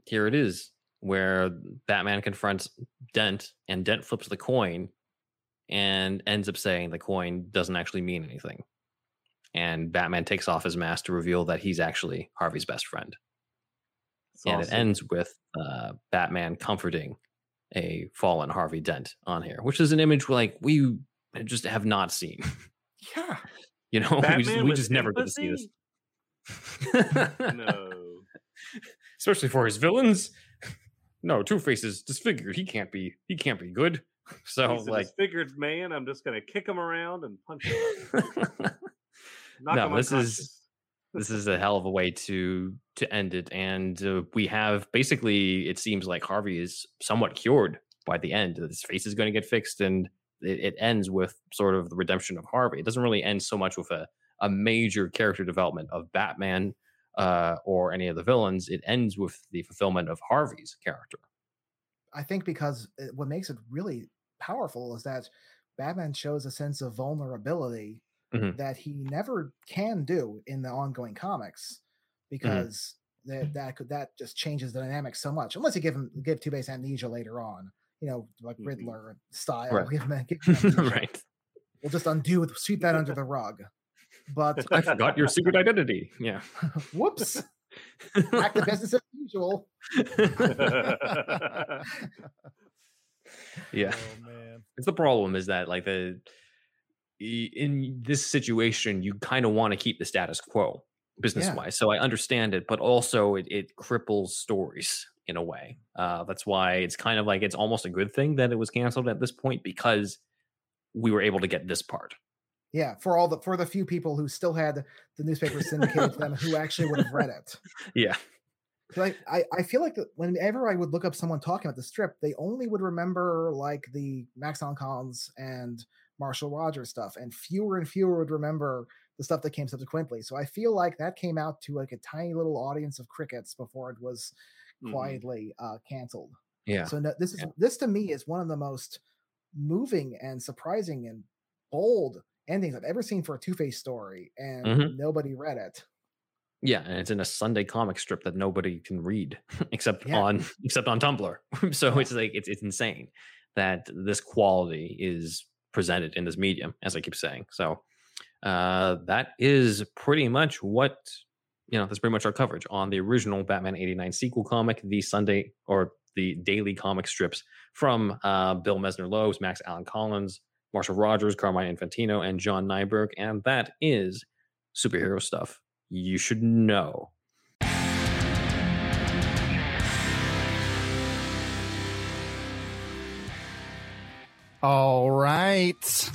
here it is, where Batman confronts Dent, and Dent flips the coin, and ends up saying the coin doesn't actually mean anything. And Batman takes off his mask to reveal that he's actually Harvey's best friend. It's and awesome. it ends with uh, Batman comforting a fallen Harvey Dent on here, which is an image like we just have not seen. Yeah. You know, we just, we just never get to see this. No. Especially for his villains. No, Two Face is disfigured. He can't be. He can't be good. So He's a like, disfigured man. I'm just gonna kick him around and punch him. No, this is- this is a hell of a way to to end it and uh, we have basically it seems like harvey is somewhat cured by the end his face is going to get fixed and it, it ends with sort of the redemption of harvey. It doesn't really end so much with a, a major character development of batman uh, or any of the villains. It ends with the fulfillment of harvey's character. I think because what makes it really powerful is that Batman shows a sense of vulnerability Mhm. that he never can do in the ongoing comics because that that could that just changes the dynamic so much unless you give him give Two Face amnesia later on, you know, like Mhm. Riddler style. Right. Give give right We'll just undo it, sweep that under the rug. But i forgot your secret identity yeah whoops, back to business as usual. yeah Oh man. It's the problem is that like the in this situation you kind of want to keep the status quo business wise. So I understand it, but also it, it cripples stories in a way. Uh, that's why it's kind of like it's almost a good thing that it was canceled at this point because we were able to get this part. Yeah, for all the for the few people who still had the newspaper syndicated to them who actually would have read it. Yeah. like I, I feel like that whenever I would look up someone talking about the strip, they only would remember like the Max Collins and Marshall Rogers stuff, and fewer and fewer would remember the stuff that came subsequently. So I feel like that came out to like a tiny little audience of crickets before it was. Quietly uh, canceled. Yeah. So no, this is Yeah. this to me is one of the most moving and surprising and bold endings I've ever seen for a Two Face story, and Mhm. nobody read it. Yeah, and it's in a Sunday comic strip that nobody can read except Yeah. on except on Tumblr. so it's like it's it's insane that this quality is presented in this medium, as I keep saying. So uh, that is pretty much what you know. That's pretty much our coverage on the original Batman '89 sequel comic, the Sunday or the daily comic strips from uh, Bill Messner-Loebs, Max Allan Collins, Marshall Rogers, Carmine Infantino, and John Nyberg, and that is superhero stuff you should know. All right.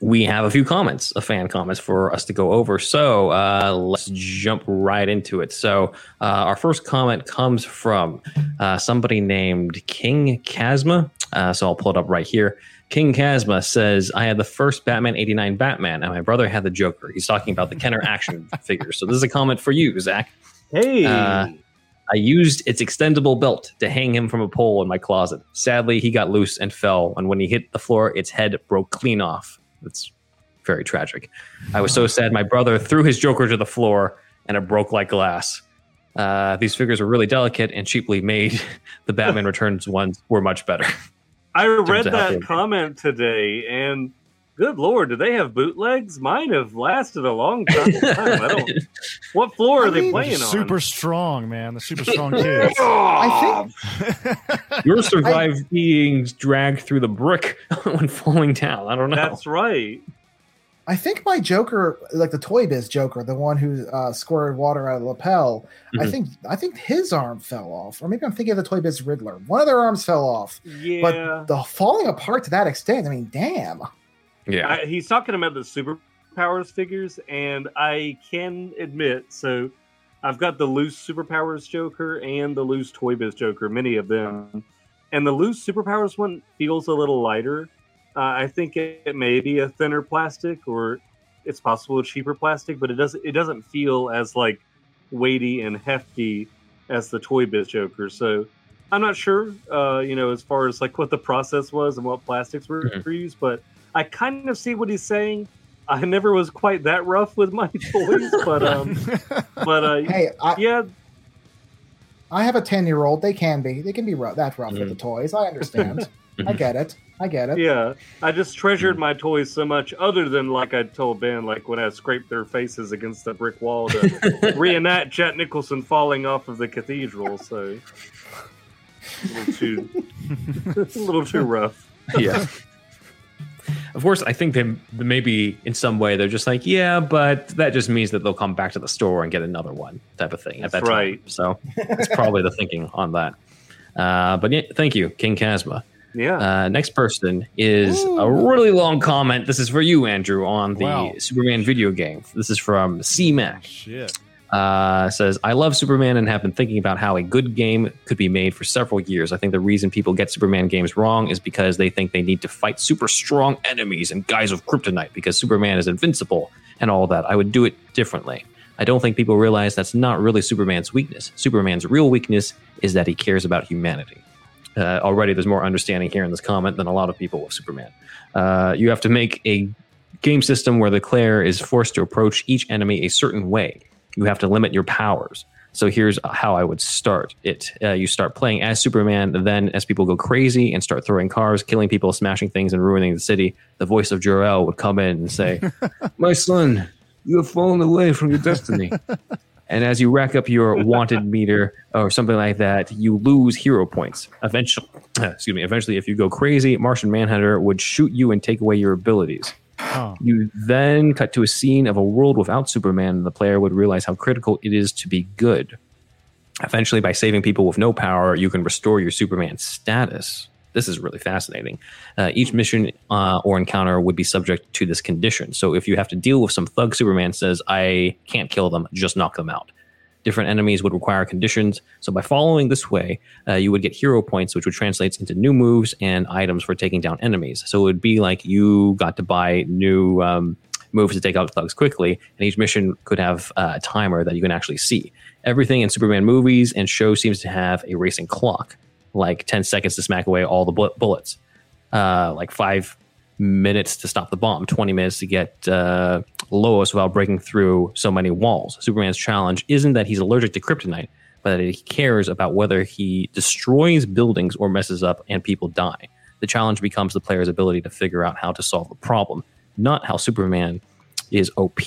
We have a few comments, a fan comments for us to go over. So uh, let's jump right into it. So uh, our first comment comes from uh, somebody named King Chasma. Uh, so I'll pull it up right here. King Chasma says, I had the first Batman 89 Batman, and my brother had the Joker. He's talking about the Kenner action figure. So this is a comment for you, Zach. Hey, Uh, I used its extendable belt to hang him from a pole in my closet. Sadly, he got loose and fell, and when he hit the floor, its head broke clean off. It's very tragic. I was so sad. My brother threw his Joker to the floor, and it broke like glass. Uh, these figures were really delicate and cheaply made. the Batman Returns ones were much better. I read that comment today, and good lord, do they have bootlegs? Mine have lasted a long time. I don't. What floor I are they playing super on? Super strong, man. The super strong kids. I think You're survived being dragged through the brick when falling down. I don't know. That's right. I think my Joker, like the Toy Biz Joker, the one who uh, squirted water out of the lapel, I Mhm. think I think his arm fell off, or maybe I'm thinking of the Toy Biz Riddler. One of their arms fell off, Yeah. but the falling apart to that extent. I mean, damn. Yeah. I, he's talking about the superpowers figures, and I can admit, so I've got the loose superpowers Joker and the loose Toy Biz Joker, many of them, and the loose superpowers one feels a little lighter. Uh, I think it, it may be a thinner plastic, or it's possible a cheaper plastic, but it doesn't it doesn't feel as like weighty and hefty as the Toy Biz Joker. So I'm not sure, uh, you know, as far as like what the process was and what plastics were Mhm. used, but I kind of see what he's saying. I never was quite that rough with my toys, but um, but uh, Hey, I, yeah, I have a ten year old. They can be. They can be rough, that rough with Mhm. the toys. I understand. I get it. I get it. yeah. I just treasured my toys so much. Other than like I told Ben, like when I scraped their faces against the brick wall to reenact Jack Nicholson falling off of the cathedral. So a little too, a little too rough. yeah. Of course, I think they maybe in some way they're just like, yeah, but that just means that they'll come back to the store and get another one type of thing at That's that time. right. So that's probably the thinking on that. Uh, but yeah, thank you, King Chasma. Yeah. Uh, next person is a really long comment. This is for you, Andrew, on the Wow. Superman video game. This is from C Mac. Shit. Uh, says, I love Superman and have been thinking about how a good game could be made for several years. I think the reason people get Superman games wrong is because they think they need to fight super strong enemies and guys of kryptonite because Superman is invincible and all that. I would do it differently. I don't think people realize that's not really Superman's weakness. Superman's real weakness is that he cares about humanity. Uh, already, there's more understanding here in this comment than a lot of people with Superman. Uh, you have to make a game system where the player is forced to approach each enemy a certain way. You have to limit your powers. So here's how I would start it. Uh, you start playing as Superman, then as people go crazy and start throwing cars, killing people, smashing things, and ruining the city, the voice of Jor-El would come in and say, "My son, you have fallen away from your destiny." and as you rack up your wanted meter or something like that, you lose hero points. Eventually, excuse me. Eventually, if you go crazy, Martian Manhunter would shoot you and take away your abilities. Huh. You then cut to a scene of a world without Superman, and the player would realize how critical it is to be good. Eventually, by saving people with no power, you can restore your Superman status. This is really fascinating. Uh, each mission uh, or encounter would be subject to this condition. So, if you have to deal with some thug Superman says, I can't kill them, just knock them out. Different enemies would require conditions. So, by following this way, uh, you would get hero points, which would translate into new moves and items for taking down enemies. So, it would be like you got to buy new um, moves to take out thugs quickly, and each mission could have uh, a timer that you can actually see. Everything in Superman movies and shows seems to have a racing clock, like 10 seconds to smack away all the bu- bullets, uh, like five minutes to stop the bomb, 20 minutes to get uh, Lois without breaking through so many walls. Superman's challenge isn't that he's allergic to kryptonite, but that he cares about whether he destroys buildings or messes up and people die. The challenge becomes the player's ability to figure out how to solve the problem, not how Superman is OP.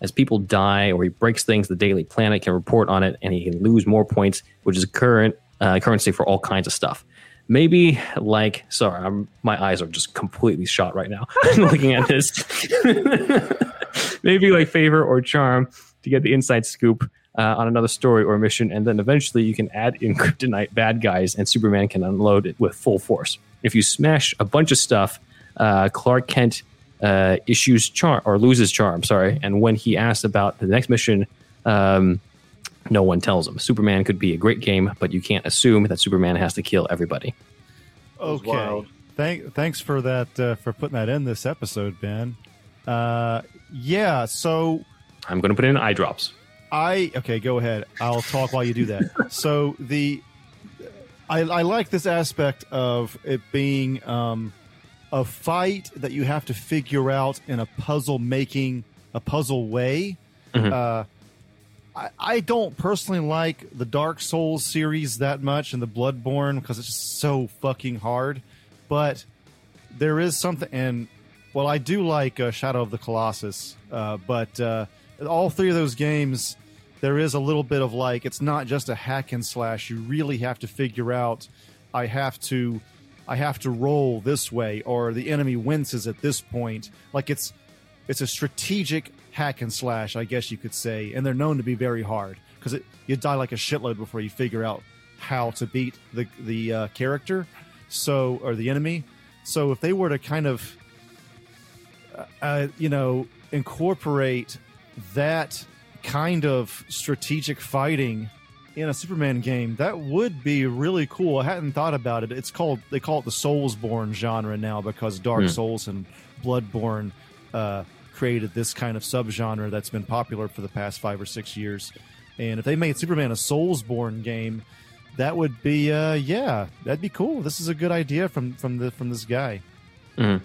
As people die or he breaks things, the Daily Planet can report on it and he can lose more points, which is current uh, currency for all kinds of stuff. Maybe like, sorry, I'm, my eyes are just completely shot right now looking at this. Maybe like favor or charm to get the inside scoop uh, on another story or mission, and then eventually you can add in kryptonite bad guys, and Superman can unload it with full force. If you smash a bunch of stuff, uh, Clark Kent uh, issues charm or loses charm. Sorry, and when he asks about the next mission, um, no one tells him. Superman could be a great game, but you can't assume that Superman has to kill everybody. Okay. Thank, thanks for that uh, for putting that in this episode, Ben. Uh, yeah. So I'm going to put in eye drops. I okay, go ahead. I'll talk while you do that. so the I, I like this aspect of it being um, a fight that you have to figure out in a puzzle making a puzzle way. Mhm. Uh, I, I don't personally like the Dark Souls series that much and the Bloodborne because it's just so fucking hard. But there is something, and well, I do like uh, Shadow of the Colossus, uh, but uh, all three of those games, there is a little bit of like it's not just a hack and slash. You really have to figure out. I have to, I have to roll this way, or the enemy winces at this point. Like it's, it's a strategic hack and slash, I guess you could say, and they're known to be very hard because you die like a shitload before you figure out how to beat the the uh, character, so or the enemy. So if they were to kind of, uh, uh, you know, incorporate that kind of strategic fighting in a Superman game, that would be really cool. I hadn't thought about it. It's called they call it the Soulsborne genre now because Dark Hmm. Souls and Bloodborne uh, created this kind of subgenre that's been popular for the past five or six years. And if they made Superman a Soulsborne game, that would be uh, yeah, that'd be cool. This is a good idea from from the from this guy. Mhm.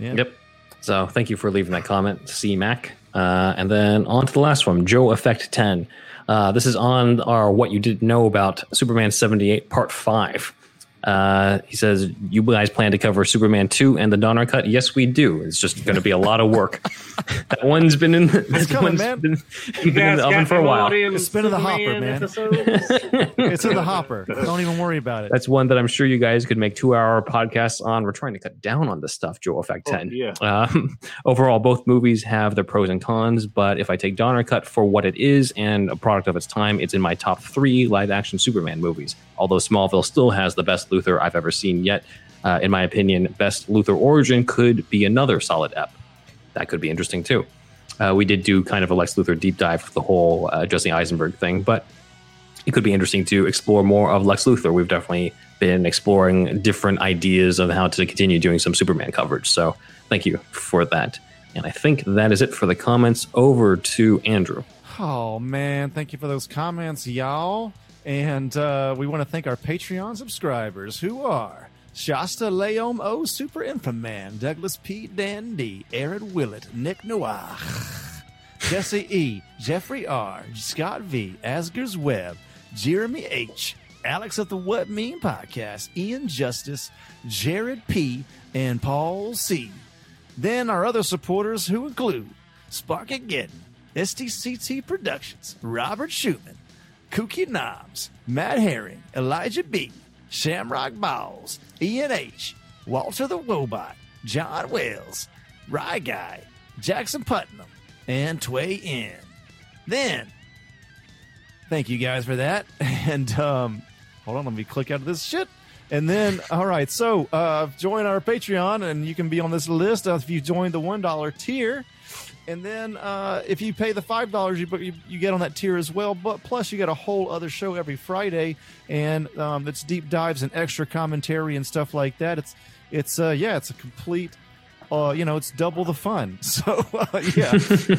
Yeah. Yep. So thank you for leaving that comment, C Mac. Uh, and then on to the last one, Joe Effect 10. Uh, this is on our What You Didn't Know About Superman 78 Part 5. Uh, he says, You guys plan to cover Superman 2 and the Donner Cut? Yes, we do. It's just going to be a lot of work. that one's been in the, that coming, one's man. been, You been in the oven for a while. Nickelodeon It's been in the hopper, man. It's in the hopper. Don't even worry about it. That's one that I'm sure you guys could make two hour podcasts on. We're trying to cut down on this stuff, Joe Effect Oh, 10. yeah. Um, overall, both movies have their pros and cons, but if I take Donner Cut for what it is and a product of its time, it's in my top three live action Superman movies. Although Smallville still has the best Luthor I've ever seen yet, uh, in my opinion, best Luthor origin could be another solid ep. That could be interesting too. Uh, we did do kind of a Lex Luthor deep dive for the whole uh, Jesse Eisenberg thing, but it could be interesting to explore more of Lex Luthor. We've definitely been exploring different ideas of how to continue doing some Superman coverage. So thank you for that. And I think that is it for the comments. Over to Andrew. Oh man, thank you for those comments, y'all. And uh, we want to thank our Patreon subscribers who are Shasta Leom O Super Infoman, Douglas P. Dandy, Aaron Willett, Nick Noir, Jesse E, Jeffrey R, Scott V, Asgers Webb, Jeremy H, Alex of the What Mean Podcast, Ian Justice, Jared P, and Paul C. Then our other supporters who include Spark Again, STCT Productions, Robert Schumann, Kooky Knobs, Matt Herring, Elijah B, Shamrock Balls, Ian H, Walter the Wobot, John Wells, Rye Guy, Jackson Putnam, and Tway N. Then, thank you guys for that. And um, hold on, let me click out of this shit. And then, all right, so uh, join our Patreon, and you can be on this list if you join the one dollar tier. And then, uh, if you pay the five dollars, you, you you get on that tier as well. But plus, you get a whole other show every Friday, and um, it's deep dives and extra commentary and stuff like that. It's it's uh, yeah, it's a complete. Uh, you know, it's double the fun. So uh, yeah,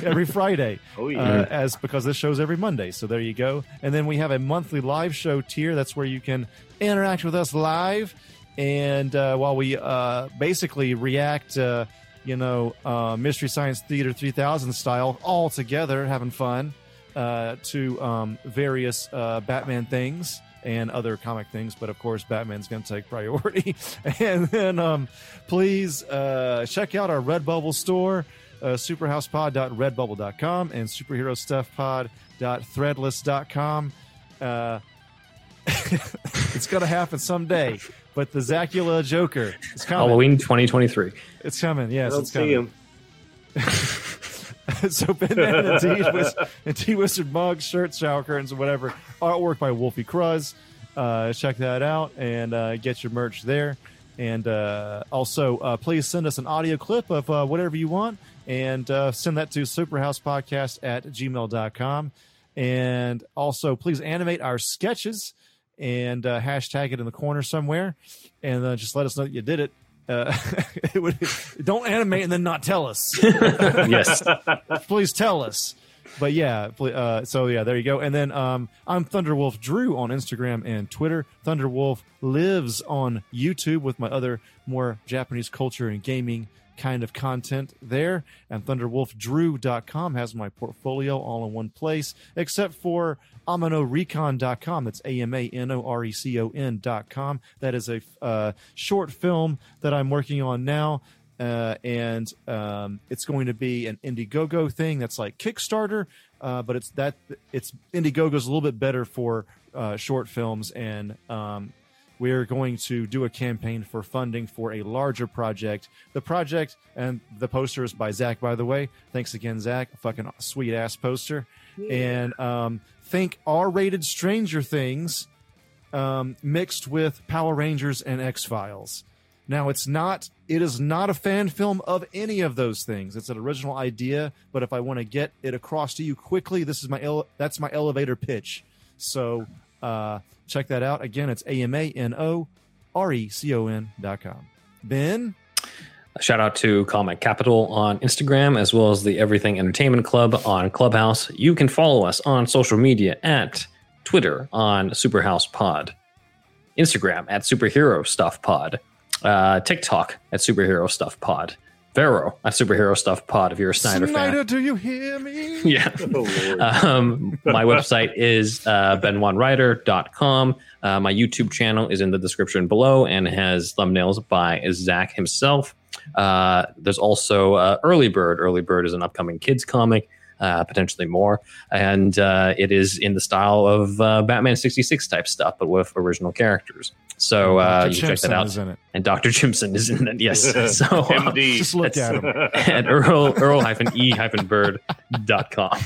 every Friday Oh yeah. uh, as because this show's every Monday. So there you go. And then we have a monthly live show tier. That's where you can interact with us live, and uh, while we uh, basically react uh, you know, uh, Mystery Science Theater 3000 style, all together having fun uh, to um, various uh, Batman things and other comic things. But of course, Batman's going to take priority. and then um, please uh, check out our Redbubble store, uh, superhousepod.redbubble.com and superhero superherostuffpod.threadless.com. Uh, it's going to happen someday. But the Zacula Joker is coming. Halloween 2023. It's coming. Yes, I don't it's see coming. him. so Bandana and T Wiz- and T Wizard mugs, shirts, shower curtains, whatever. Artwork by Wolfie Cruz. Uh, check that out and uh, get your merch there. And uh, also, uh, please send us an audio clip of uh, whatever you want and uh, send that to superhousepodcast at gmail.com. And also, please animate our sketches and uh, hashtag it in the corner somewhere. And uh, just let us know that you did it. Uh, it would, don't animate and then not tell us yes. please tell us. But yeah, uh, so yeah, there you go. And then um, I'm Thunderwolf Drew on Instagram and Twitter. Thunderwolf lives on YouTube with my other more Japanese culture and gaming kind of content there. And ThunderwolfDrew.com has my portfolio all in one place, except for AmanoRecon.com. That's A M A N O R E C O N.com. That is a uh, short film that I'm working on now uh, and um, it's going to be an Indiegogo thing that's like Kickstarter, uh, but it's that it's Indiegogo's a little bit better for uh, short films, and um, we're going to do a campaign for funding for a larger project. The project and the poster is by Zach, by the way. Thanks again, Zach. Fucking sweet ass poster, and um, think R-rated Stranger Things um, mixed with Power Rangers and X Files. Now it's not it is not a fan film of any of those things. It's an original idea, but if I want to get it across to you quickly, this is my ele- that's my elevator pitch. So uh, check that out. Again, it's A M A N O R E C O N dot com. Ben, Shout out to Comic Capital on Instagram, as well as the Everything Entertainment Club on Clubhouse. You can follow us on social media at Twitter on Superhouse Pod, Instagram at Superhero Stuff Pod, uh, TikTok at Superhero Stuff Pod, Vero a Superhero Stuff Pod if you're a Snyder, fan. Snyder, do you hear me? Yeah. Oh, Lord. Um, my website is uh, benwanwriter.com. Uh, my YouTube channel is in the description below and has thumbnails by Zach himself. Uh, there's also uh, Early Bird. Early Bird is an upcoming kids comic, uh, potentially more, and uh, it is in the style of uh, Batman 66 type stuff, but with original characters. So uh, you check that out. is in it. And Dr. Jimson is in it. Yes. So MD. Just look at him. at earl earl e Bird dot com.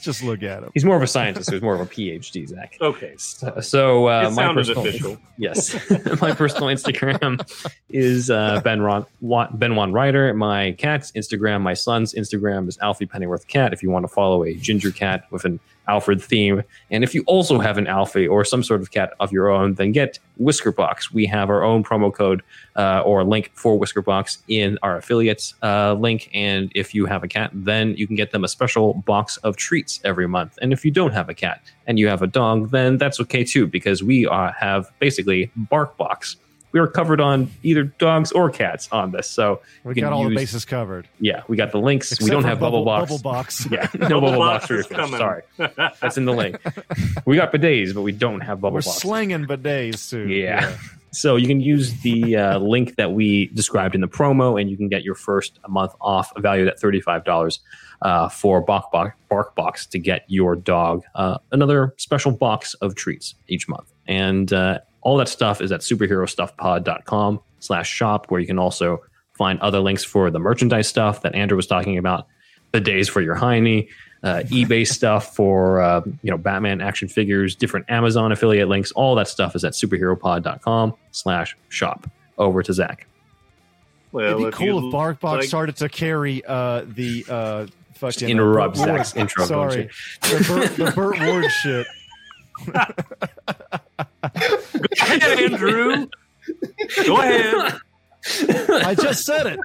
Just look at him. He's more of a scientist. He's more of a PhD, Zach. Okay. So, so uh, It my personal, official. yes, my personal Instagram is uh, Ben Ron Ben Juan Ryder. My cat's Instagram, my son's Instagram is Alfie Pennyworth Cat. If you want to follow a ginger cat with an Alfred theme, and if you also have an Alfie or some sort of cat of your own, then get Whiskerbox. We have our own promo code uh, or link for Whiskerbox in our affiliates uh, link. And if you have a cat, then you can get them a special box of treats every month. And if you don't have a cat and you have a dog, then that's okay too, because we uh, have basically Bark Box. We are covered on either dogs or cats on this. So We got can all the bases covered. Yeah, we got the links. Except we don't have Bubble, Box. Bubble box. Yeah, no Bubble, Box, for your fish. coming. Sorry. That's in the link. we got bidets, but we don't have Bubble We're Box. slinging bidets too. Yeah. So you can use the uh, link that we described in the promo, and you can get your first month off, valued at thirty-five dollars, uh, for Bark Box, Bark Box to get your dog uh, another special box of treats each month. And uh, all that stuff is at superherostuffpod.com slash shop, where you can also find other links for the merchandise stuff that Andrew was talking about, the days for your Heine, uh, eBay stuff for uh, you know Batman action figures, different Amazon affiliate links. All that stuff is at superheropod.com slash shop. Over to Zach. Well, It'd be if cool you if Barkbox like- started to carry uh, the uh, Just fucking interrupt Burt Ward- Zach's intro. Sorry, the Burt, the Burt Ward shit. Go ahead, Andrew. Go ahead. I just said it.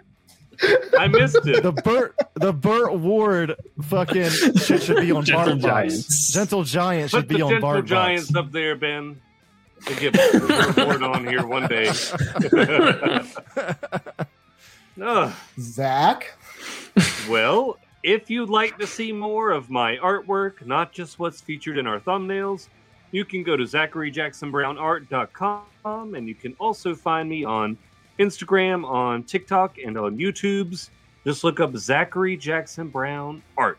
I missed it. The Burt, the Burt Ward fucking shit should be on Gentle Barkbox. Giants. Gentle Giant should Put the be on gentle Barkbox. giants up there, Ben. To get a report on here one day. Ugh. Zach. Well, if you'd like to see more of my artwork, not just what's featured in our thumbnails, you can go to zacharyjacksonbrownart.com and you can also find me on Instagram, on TikTok, and on YouTube's. Just look up Zachary Jackson Brown Art.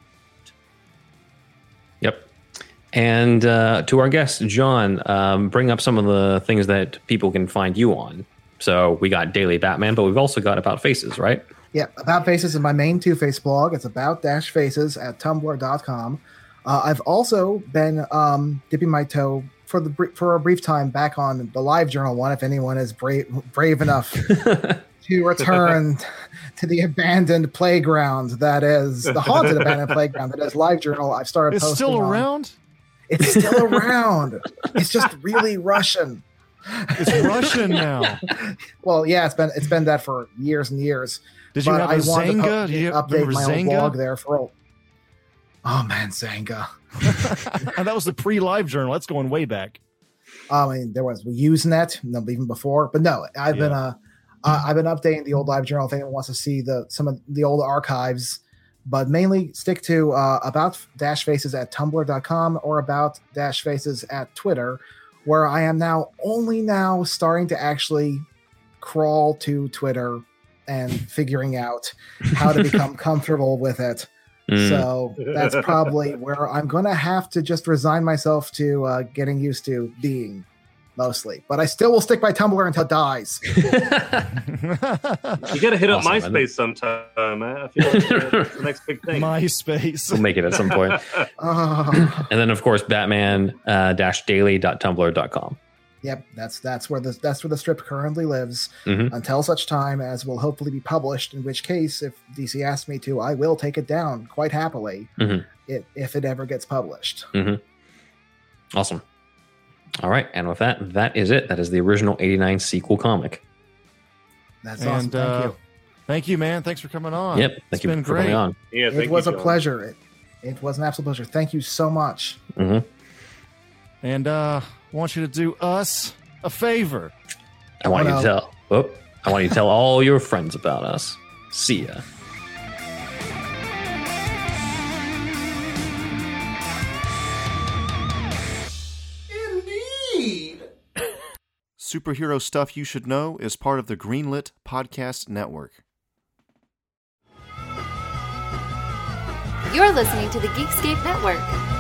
Yep. And uh, to our guest, John, um, bring up some of the things that people can find you on. So we got Daily Batman, but we've also got About Faces, right? Yeah, About Faces is my main Two Face blog. It's about dash faces at tumblr.com. Uh, I've also been um, dipping my toe for the for a brief time back on the Live Journal one. If anyone is brave brave enough to return to the abandoned playground that is the haunted abandoned playground that is Live Journal, I've started. It's posting still on- around. It's still around. It's just really Russian. It's Russian now. Well, yeah, it's been it's been that for years and years. Did you but have I a wanted to Xanga? up- Do you update remember my old Xanga? blog there for. Old... Oh man, Xanga. and that was the pre-live journal. That's going way back. I mean, there was Usenet, no, even before, but no, I've been uh, uh, I've been updating the old live journal. If anyone wants to see the some of the old archives, but mainly stick to uh, about dash faces at tumblr.com or about dash faces at Twitter, where I am now only now starting to actually crawl to Twitter and figuring out how to become comfortable with it. Mm. So that's probably where I'm going to have to just resign myself to uh, getting used to being mostly. But I still will stick by Tumblr until it dies. You got to hit up Awesome, I MySpace sometime. man. I feel like that's the next big thing. MySpace. we'll make it at some point. Oh, And then, of course, Batman uh, daily.tumblr.com. yep, that's that's where the that's where the strip currently lives Mhm. until such time as will hopefully be published. In which case, if DC asks me to, I will take it down quite happily Mhm. it, if it ever gets published. Awesome. All right. And with that, that is it. That is the original 89 sequel comic. That's and awesome. Thank uh, you. thank you, man. Thanks for coming on. Yep. It's Thank you been for great. coming on. yeah, It was you, a John. pleasure. It, it was an absolute pleasure. Thank you so much. hmm And uh, I want you to do us a favor. I want you to tell. Oh, I want you to tell all your friends about us. See ya. Indeed. Superhero Stuff You Should Know is part of the Greenlit Podcast Network. You're listening to the Geekscape Network.